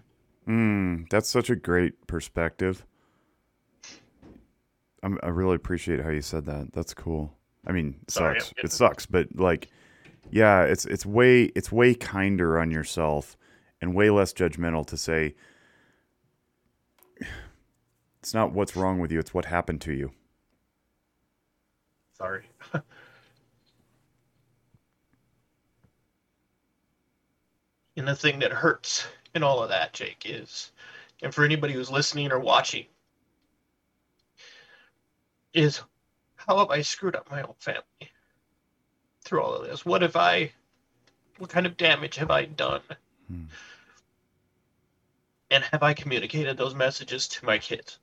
Mm, that's such a great perspective. I'm, i really appreciate how you said that. That's cool. I mean, it Sorry, sucks. It sucks, but like, yeah, it's it's way it's way kinder on yourself and way less judgmental to say it's not what's wrong with you; it's what happened to you. Sorry. And the thing that hurts in all of that, Jake, is, and for anybody who's listening or watching, is how have I screwed up my own family through all of this? What have I, what kind of damage have I done? Hmm. And have I communicated those messages to my kids?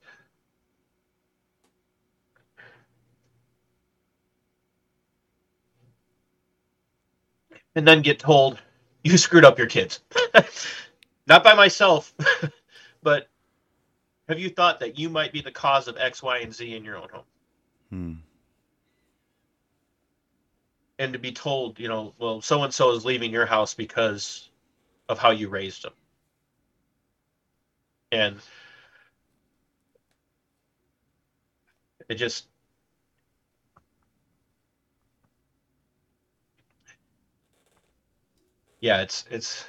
And then get told, you screwed up your kids. Not by myself, but have you thought that you might be the cause of X, Y, and Z in your own home? Hmm. And to be told, you know, well, so and so is leaving your house because of how you raised them. And it just yeah, it's it's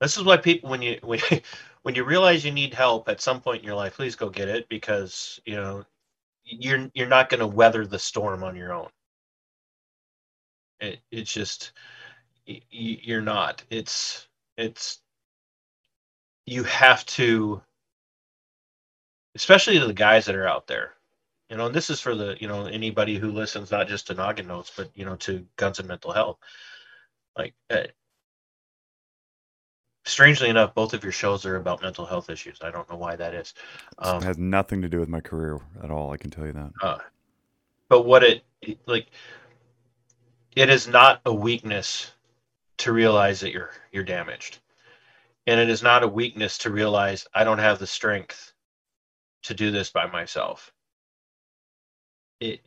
this is why people when you when when you realize you need help at some point in your life, please go get it because you know you're you're not going to weather the storm on your own. It, it's just you're not. It's it's you have to, especially to the guys that are out there. You know, and this is for the you know anybody who listens, not just to Noggin Notes, but you know to Guns and Mental Health. Like, uh, strangely enough, both of your shows are about mental health issues. I don't know why that is. Um, it has nothing to do with my career at all. I can tell you that. Uh, but what it like, it is not a weakness to realize that you're you're damaged, and it is not a weakness to realize I don't have the strength to do this by myself. It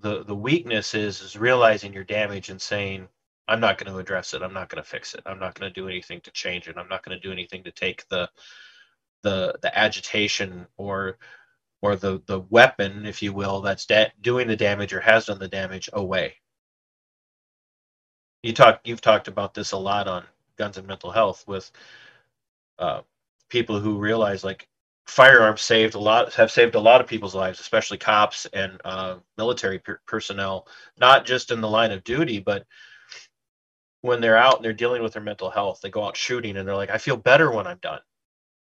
the the weakness is is realizing your damage and saying I'm not going to address it. I'm not going to fix it. I'm not going to do anything to change it. I'm not going to do anything to take the the the agitation or or the the weapon, if you will, that's da- doing the damage or has done the damage away. You talk. You've talked about this a lot on guns and mental health with uh, people who realize like firearms saved a lot have saved a lot of people's lives especially cops and uh, military per- personnel not just in the line of duty but when they're out and they're dealing with their mental health, they go out shooting and they're like, I feel better when I'm done.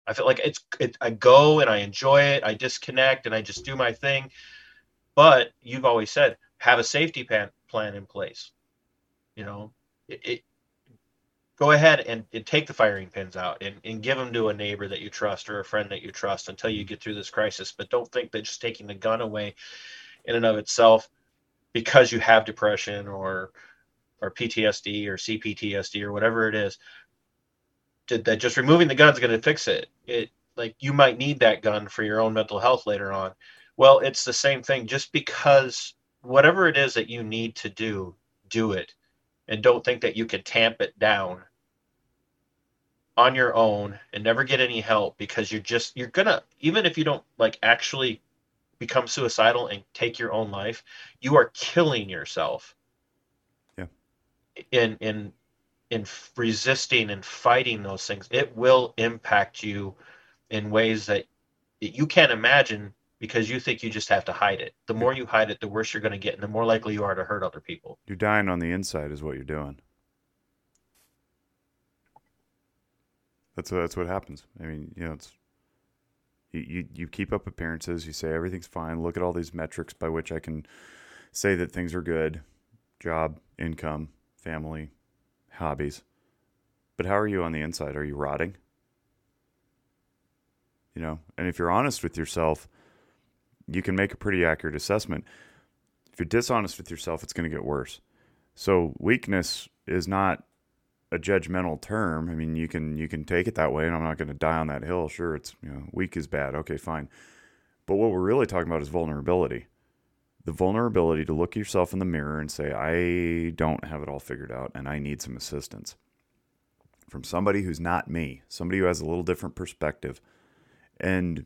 I feel like it's, it, I go and I enjoy it. I disconnect and I just do my thing. But you've always said, have a safety plan, plan in place. You know, it, it go ahead and, and, take the firing pins out and, and give them to a neighbor that you trust or a friend that you trust until you get through this crisis. But don't think that just taking the gun away in and of itself because you have depression or or PTSD or CPTSD or whatever it is, that just removing the gun is going to fix it. It like you might need that gun for your own mental health later on. Well, it's the same thing. Just because whatever it is that you need to do, do it, and don't think that you can tamp it down on your own and never get any help because you're just you're gonna even if you don't like actually become suicidal and take your own life, you are killing yourself in in in resisting and fighting those things, it will impact you in ways that you can't imagine because you think you just have to hide it. The more you hide it, the worse you're going to get, and the more likely you are to hurt other people. You're dying on the inside, is what you're doing. That's that's what happens. I mean, you know, it's you, you you keep up appearances. You say everything's fine. Look at all these metrics by which I can say that things are good: job, income, family, hobbies. But how are you on the inside? Are you rotting? You know, and if you're honest with yourself, you can make a pretty accurate assessment. If you're dishonest with yourself, it's going to get worse. So weakness is not a judgmental term. I mean, you can you can take it that way, and I'm not going to die on that hill. Sure, it's you know weak is bad. Okay, fine. But what we're really talking about is vulnerability. The vulnerability to look yourself in the mirror and say, I don't have it all figured out, and I need some assistance from somebody who's not me, somebody who has a little different perspective. And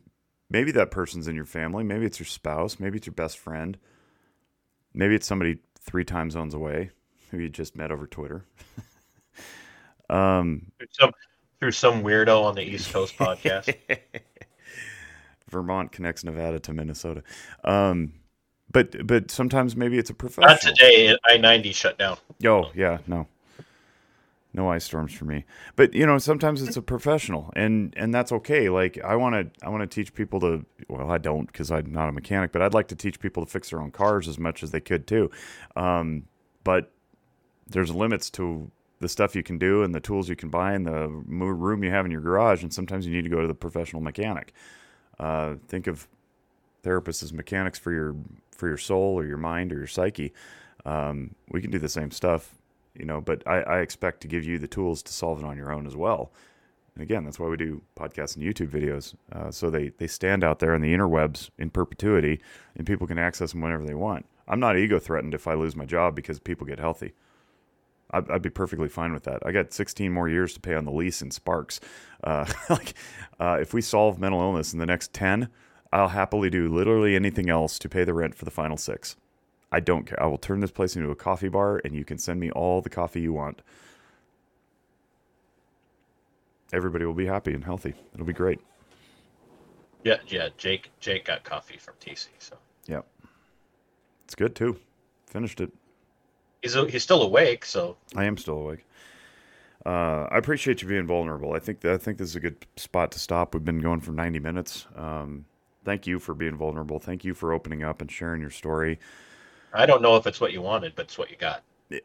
maybe that person's in your family, maybe it's your spouse, maybe it's your best friend, maybe it's somebody three time zones away who you just met over Twitter. Um, through some, through some weirdo on the East Coast podcast. Vermont connects Nevada to Minnesota. Um, but but sometimes maybe it's a professional. Not today. I ninety shut down. Oh yeah, no, no ice storms for me. But you know, sometimes it's a professional, and and that's okay. Like I want to I want to teach people to. Well, I don't because I'm not a mechanic, but I'd like to teach people to fix their own cars as much as they could too. Um, but there's limits to the stuff you can do and the tools you can buy and the room you have in your garage. And sometimes you need to go to the professional mechanic. Uh, think of therapists as mechanics for your for your soul or your mind or your psyche. Um, we can do the same stuff, you know, but I, I expect to give you the tools to solve it on your own as well. And again, that's why we do podcasts and YouTube videos. Uh, so they, they stand out there in the interwebs in perpetuity and people can access them whenever they want. I'm not ego threatened if I lose my job because people get healthy. I'd, I'd, be perfectly fine with that. I got 16 more years to pay on the lease in Sparks. Uh, like, uh, if we solve mental illness in the next 10, I'll happily do literally anything else to pay the rent for the final six. I don't care. I will turn this place into a coffee bar, and you can send me all the coffee you want. Everybody will be happy and healthy. It'll be great. Yeah, yeah. Jake, Jake got coffee from TC, so yeah, it's good too. Finished it he's he's still awake. So I am still awake. Uh, I appreciate you being vulnerable. I think that, I think this is a good spot to stop. We've been going for 90 minutes. Um, thank you for being vulnerable. Thank you for opening up and sharing your story. I don't know if it's what you wanted, but it's what you got.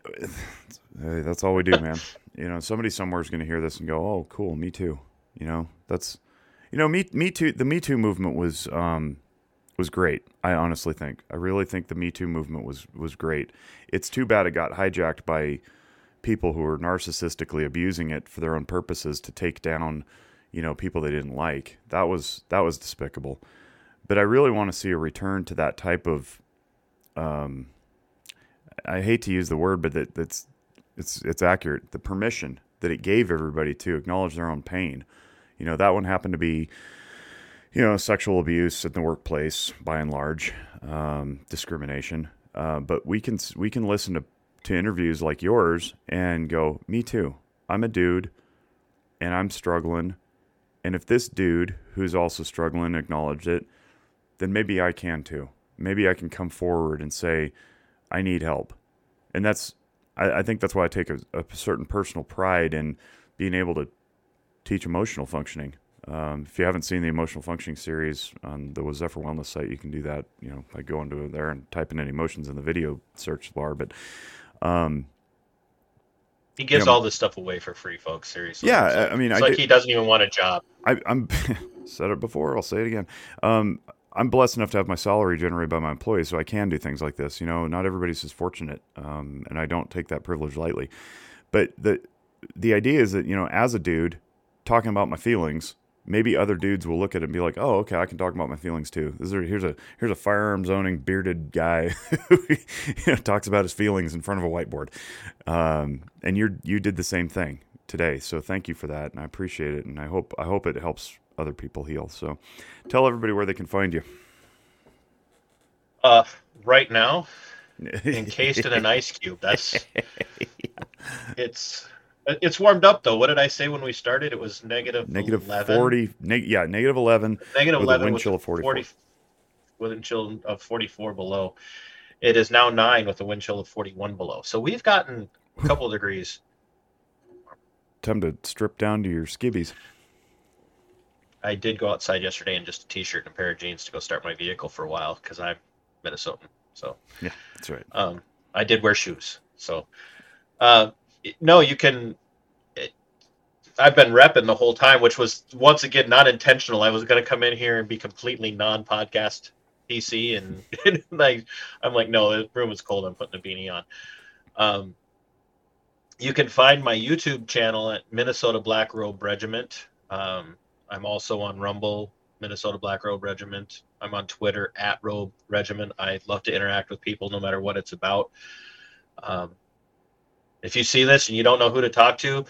Hey, that's all we do, man. you know, somebody somewhere is going to hear this and go, "Oh, cool, me too." You know, that's, you know, me, me too. The Me Too movement was um, was great. I honestly think. I really think the Me Too movement was was great. It's too bad it got hijacked by people who were narcissistically abusing it for their own purposes to take down, you know, people they didn't like. That was that was despicable. But I really want to see a return to that type of um I hate to use the word, but that, that's it's it's accurate. The permission that it gave everybody to acknowledge their own pain. You know, that one happened to be you know, sexual abuse in the workplace by and large, um, discrimination. Uh, but we can we can listen to to interviews like yours and go, me too. I'm a dude, and I'm struggling. And if this dude who's also struggling acknowledged it, then maybe I can too. Maybe I can come forward and say, I need help. And that's I, I think that's why I take a, a certain personal pride in being able to teach emotional functioning um, if you haven't seen the emotional functioning series on the Zephyr Wellness site, you can do that. You know, by going to there and typing in emotions in the video search bar. But um, he gives you know, all this stuff away for free, folks. Seriously. Yeah, I mean, it's I like he doesn't even want a job. I, am said it before. I'll say it again. Um, I'm blessed enough to have my salary generated by my employees, so I can do things like this. You know, not everybody's as fortunate, um, and I don't take that privilege lightly. But the the idea is that you know, as a dude, talking about my feelings maybe other dudes will look at it and be like, "Oh, okay, I can talk about my feelings too." This is, here's a here's a firearms owning bearded guy who you know, talks about his feelings in front of a whiteboard, um, and you you did the same thing today. So thank you for that, and I appreciate it, and I hope I hope it helps other people heal. So tell everybody where they can find you. Uh, right now, encased in an ice cube. That's it's Uh, It's warmed up though. What did I say when we started? It was negative Negative 11. 40, neg- yeah, negative 11 Negative with a 11 wind with chill of 44. 40 with a wind chill of 44 below. It is now nine with a wind chill of 41 below. So we've gotten a couple of degrees. Time to strip down to your skibbies. I did go outside yesterday in just a t-shirt and a pair of jeans to go start my vehicle for a while because I'm Minnesotan. So Yeah, that's right. um, I did wear shoes. So uh, no, you can. It, I've been repping the whole time, which was once again not intentional. I was going to come in here and be completely non-podcast PC, and, and like I'm like, no, the room is cold. I'm putting a beanie on. Um, you can find my YouTube channel at Minnesota Black Robe Regiment. Um, I'm also on Rumble, Minnesota Black Robe Regiment. I'm on Twitter at Robe Regiment. I love to interact with people no matter what it's about. Um, if you see this and you don't know who to talk to,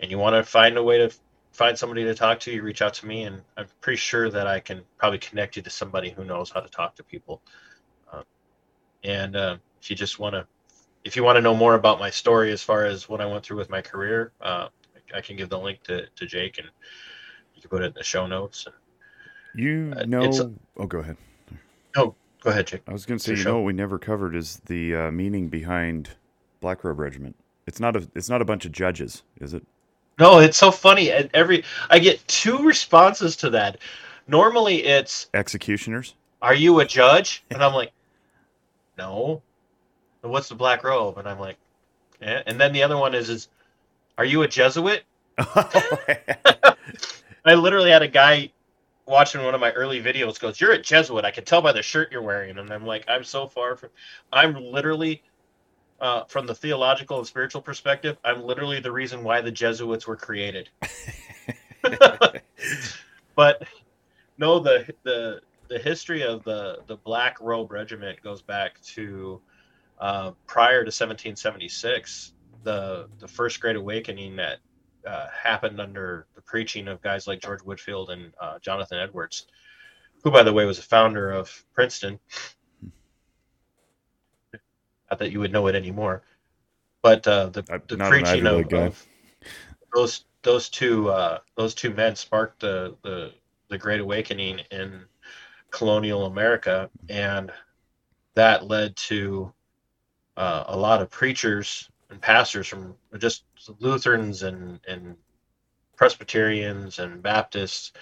and you want to find a way to find somebody to talk to, you reach out to me, and I'm pretty sure that I can probably connect you to somebody who knows how to talk to people. Um, and uh, if you just want to, if you want to know more about my story as far as what I went through with my career, uh, I can give the link to, to Jake, and you can put it in the show notes. You Uh, know. oh, go ahead. No, go ahead, Jake. I was going to say, you show. know, what we never covered is the uh, meaning behind Black Robe Regiment. It's not a. It's not a bunch of judges, is it? No, it's so funny. And every I get two responses to that. Normally, it's Executioners. are you a judge? And I'm like, no. "And What's the black robe? And I'm like, yeah. And then the other one is, is are you a Jesuit? I literally had a guy watching one of my early videos goes, "You're a Jesuit. I can tell by the shirt you're wearing." And I'm like, I'm so far from. I'm literally, uh, from the theological and spiritual perspective, I'm literally the reason why the Jesuits were created. but no, the the the history of the the Black Robe Regiment goes back to uh, prior to 1776. The the first Great Awakening that uh, happened under the preaching of guys like George Whitefield and uh, Jonathan Edwards, who, by the way, was a founder of Princeton. Not that you would know it anymore, but uh, the, the preaching of, of those those two uh, those two men sparked the, the the Great Awakening in colonial America, and that led to uh, a lot of preachers and pastors from just Lutherans and and Presbyterians and Baptists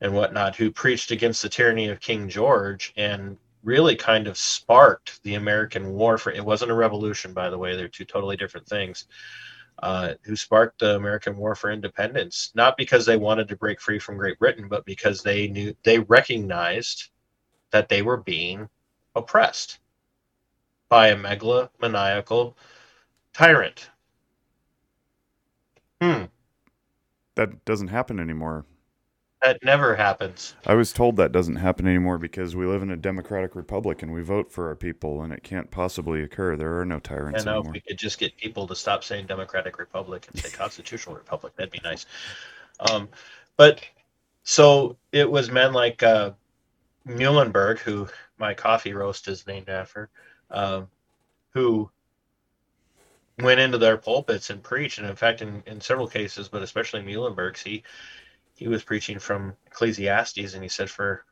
and whatnot who preached against the tyranny of King George and really kind of sparked the American war for it wasn't a revolution by the way they're two totally different things uh, who sparked the American war for independence not because they wanted to break free from Great Britain but because they knew they recognized that they were being oppressed by a megalomaniacal tyrant hmm That doesn't happen anymore. that never happens I was told that doesn't happen anymore because we live in a democratic republic and we vote for our people, and it can't possibly occur. There are no tyrants And now if anymore. we could just get people to stop saying Democratic Republic and say Constitutional Republic, that'd be nice. Um, but so it was men like uh, Muhlenberg, who my coffee roast is named after, um, who went into their pulpits and preached. And in fact, in, in several cases, but especially Muhlenberg's, he he was preaching from Ecclesiastes, and he said, "For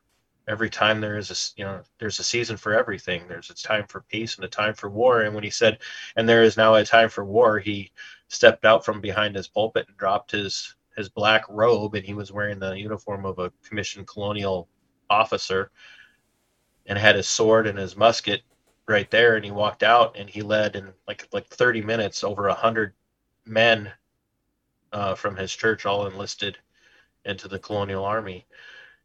every time there is a you know there's a season for everything. There's a time for peace and a time for war." And when he said, "And there is now a time for war," he stepped out from behind his pulpit and dropped his his black robe, and he was wearing the uniform of a commissioned colonial officer, and had his sword and his musket right there. And he walked out, and he led in like like 30 minutes over a hundred men uh, from his church, all enlisted into the colonial army,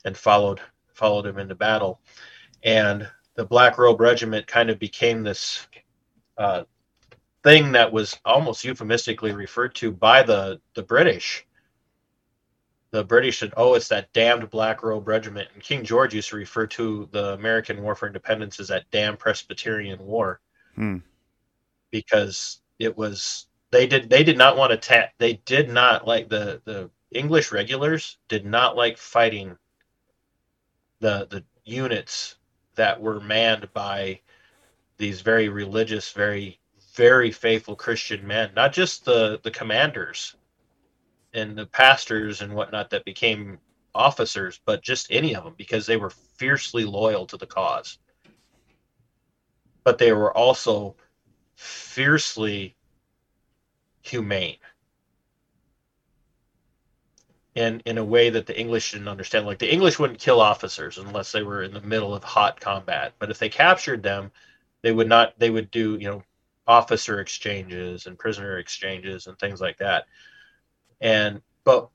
and followed followed him into battle. And the Black Robe Regiment kind of became this uh, thing that was almost euphemistically referred to by the the British. The British said, "Oh, it's that damned Black Robe Regiment," and King George used to refer to the American War for Independence as that damn Presbyterian War Hmm. because it was they did they did not want to ta- they did not like the the English regulars did not like fighting the the units that were manned by these very religious, very very faithful Christian men, not just the the commanders and the pastors and whatnot that became officers, but just any of them because they were fiercely loyal to the cause. But they were also fiercely humane in in a way that the English didn't understand. Like the English wouldn't kill officers unless they were in the middle of hot combat. But if they captured them, they would not. They would do you know officer exchanges and prisoner exchanges and things like that. And but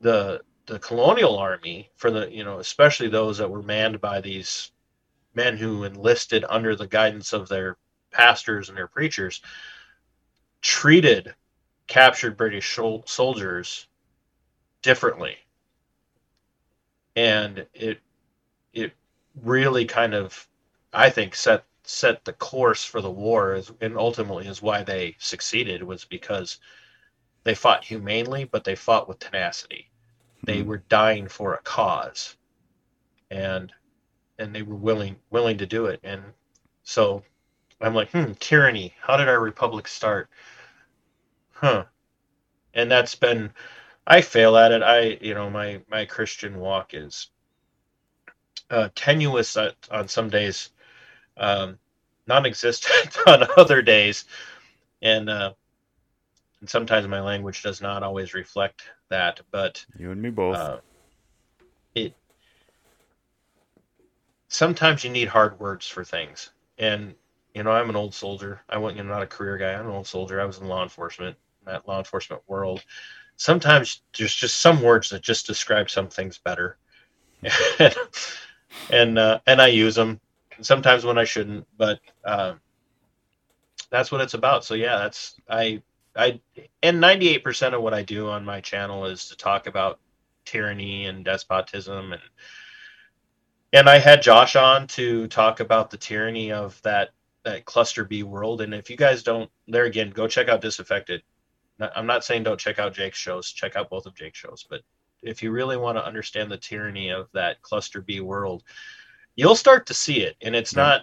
the the colonial army for the you know especially those that were manned by these men who enlisted under the guidance of their pastors and their preachers treated captured British soldiers differently. And it it really kind of I think set set the course for the war and ultimately is why they succeeded was because they fought humanely but they fought with tenacity. Mm-hmm. They were dying for a cause. And and they were willing willing to do it and so I'm like, hmm, tyranny. How did our republic start? Huh. And that's been I fail at it. I, you know, my my Christian walk is uh, tenuous at, on some days, um, non-existent on other days, and uh, and sometimes my language does not always reflect that. But you and me both. Uh, it sometimes you need hard words for things, and you know, I'm an old soldier. I went, you know, not a career guy. I'm an old soldier. I was in law enforcement, that law enforcement world sometimes there's just some words that just describe some things better and and, uh, and i use them sometimes when i shouldn't but uh, that's what it's about so yeah that's i i and 98% of what i do on my channel is to talk about tyranny and despotism and and i had josh on to talk about the tyranny of that that cluster b world and if you guys don't there again go check out disaffected I'm not saying don't check out Jake's shows. Check out both of Jake's shows. But if you really want to understand the tyranny of that cluster B world, you'll start to see it. And it's yeah. not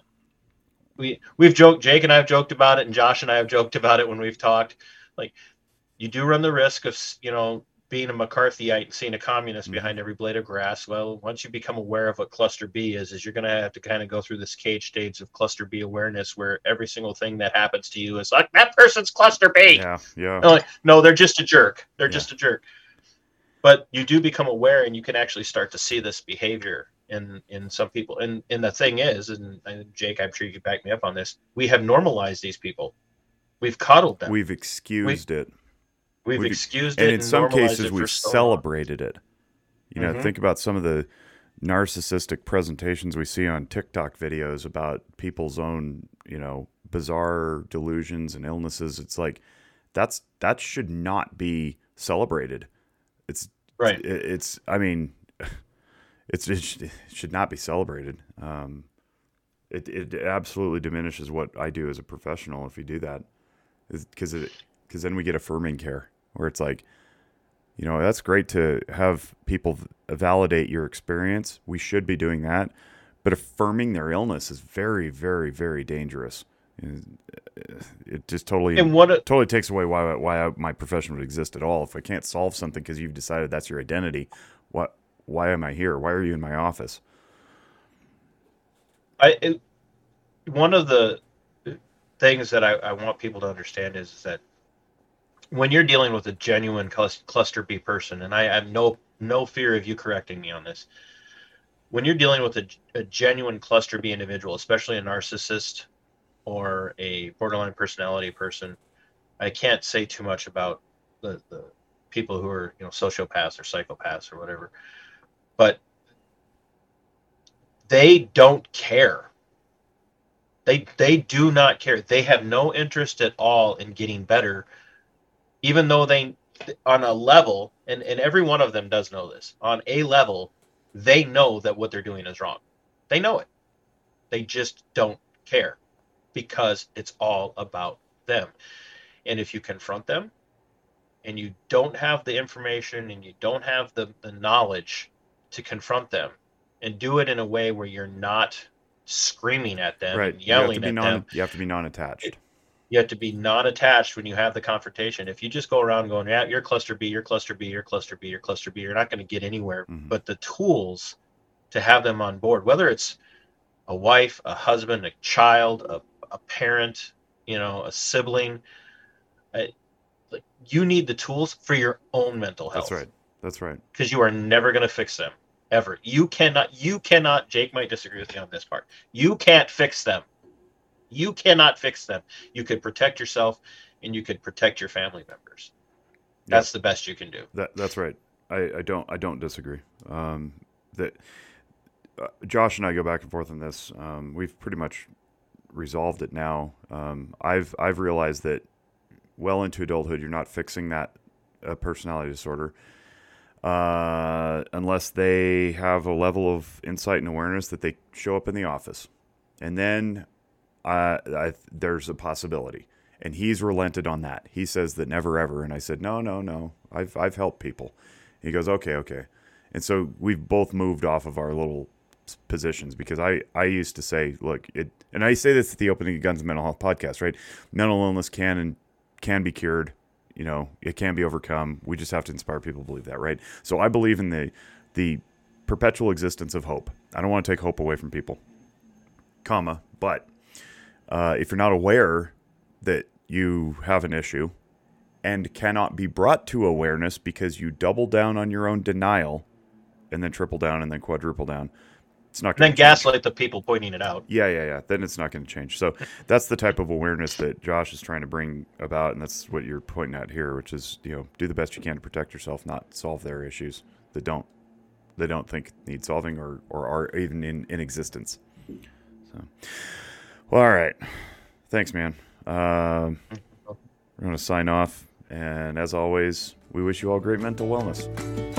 we we've joked Jake and I have joked about it, and Josh and I have joked about it when we've talked. Like you do run the risk of you know being a McCarthyite and seeing a communist mm-hmm. behind every blade of grass. Well, once you become aware of what cluster B is, is you're going to have to kind of go through this cage stage of cluster B awareness, where every single thing that happens to you is like that person's cluster B. Yeah, yeah. Like, no, they're just a jerk. They're yeah. just a jerk. But you do become aware, and you can actually start to see this behavior in in some people. And and the thing is, and, and Jake, I'm sure you can back me up on this. We have normalized these people. We've coddled them. We've excused We've, it We've, we've excused it, and in some cases we've so celebrated long. it. You know, mm-hmm. think about some of the narcissistic presentations we see on TikTok videos about people's own, you know, bizarre delusions and illnesses. It's like that's that should not be celebrated. It's right. It, it's I mean, it's it should not be celebrated. Um, it it absolutely diminishes what I do as a professional if you do that, because it because then we get affirming care where it's like, you know, that's great to have people validate your experience. We should be doing that, but affirming their illness is very, very, very dangerous. Uh, it just totally and what a, totally takes away why why I, my profession would exist at all. If I can't solve something because you've decided that's your identity, what why am I here? Why are you in my office? I it, one of the things that I, I want people to understand is that when you're dealing with a genuine cluster B person, and I have no no fear of you correcting me on this, when you're dealing with a, a genuine cluster B individual, especially a narcissist or a borderline personality person, I can't say too much about the, the people who are you know sociopaths or psychopaths or whatever, but they don't care. They they do not care. They have no interest at all in getting better even though they on a level and, and every one of them does know this on a level they know that what they're doing is wrong. They know it. They just don't care because it's all about them. And if you confront them and you don't have the information and you don't have the, the knowledge to confront them and do it in a way where you're not screaming at them right. and yelling at non, them you have to be non-attached You have to be non-attached when you have the confrontation. If you just go around going, "Yeah, you're cluster B, you're cluster B, you're cluster B, you're cluster B," you're not going to get anywhere. Mhm. But the tools to have them on board, whether it's a wife, a husband, a child, a, a parent, you know, a sibling, I, like you need the tools for your own mental health That's right. That's right. because you are never going to fix them ever. You cannot. You cannot. Jake might disagree with me on this part. You can't fix them. You cannot fix them. You could protect yourself, and you could protect your family members. That's the best you can do. That that's right. I, I don't I don't disagree. Um, that uh, Josh and I go back and forth on this. Um, we've pretty much resolved it now. Um, I've I've realized that well into adulthood, you're not fixing that uh, personality disorder uh, unless they have a level of insight and awareness that they show up in the office, and then uh, I, there's a possibility. And he's relented on that. He says that never ever. And I said, no, no, no. I've I've helped people. He goes, okay, okay. And so we've both moved off of our little positions because I, I used to say, look, it, and I say this at the opening of Guns and Mental Health podcast, right? Mental illness can and can be cured. You know, it can be overcome. We just have to inspire people to believe that, right? So I believe in the the perpetual existence of hope. I don't want to take hope away from people, comma, but uh, if you're not aware that you have an issue and cannot be brought to awareness because you double down on your own denial and then triple down and then quadruple down, it's not going then gaslight the people pointing it out. yeah, yeah, yeah. Then it's not going to change. So that's the type of awareness that Josh is trying to bring about, and that's what you're pointing at here, which is you know do the best you can to protect yourself, not solve their issues that don't they don't think need solving or or are even in in existence. So, well, all right. Thanks, man. Um, we're going to sign off, and as always, we wish you all great mental wellness.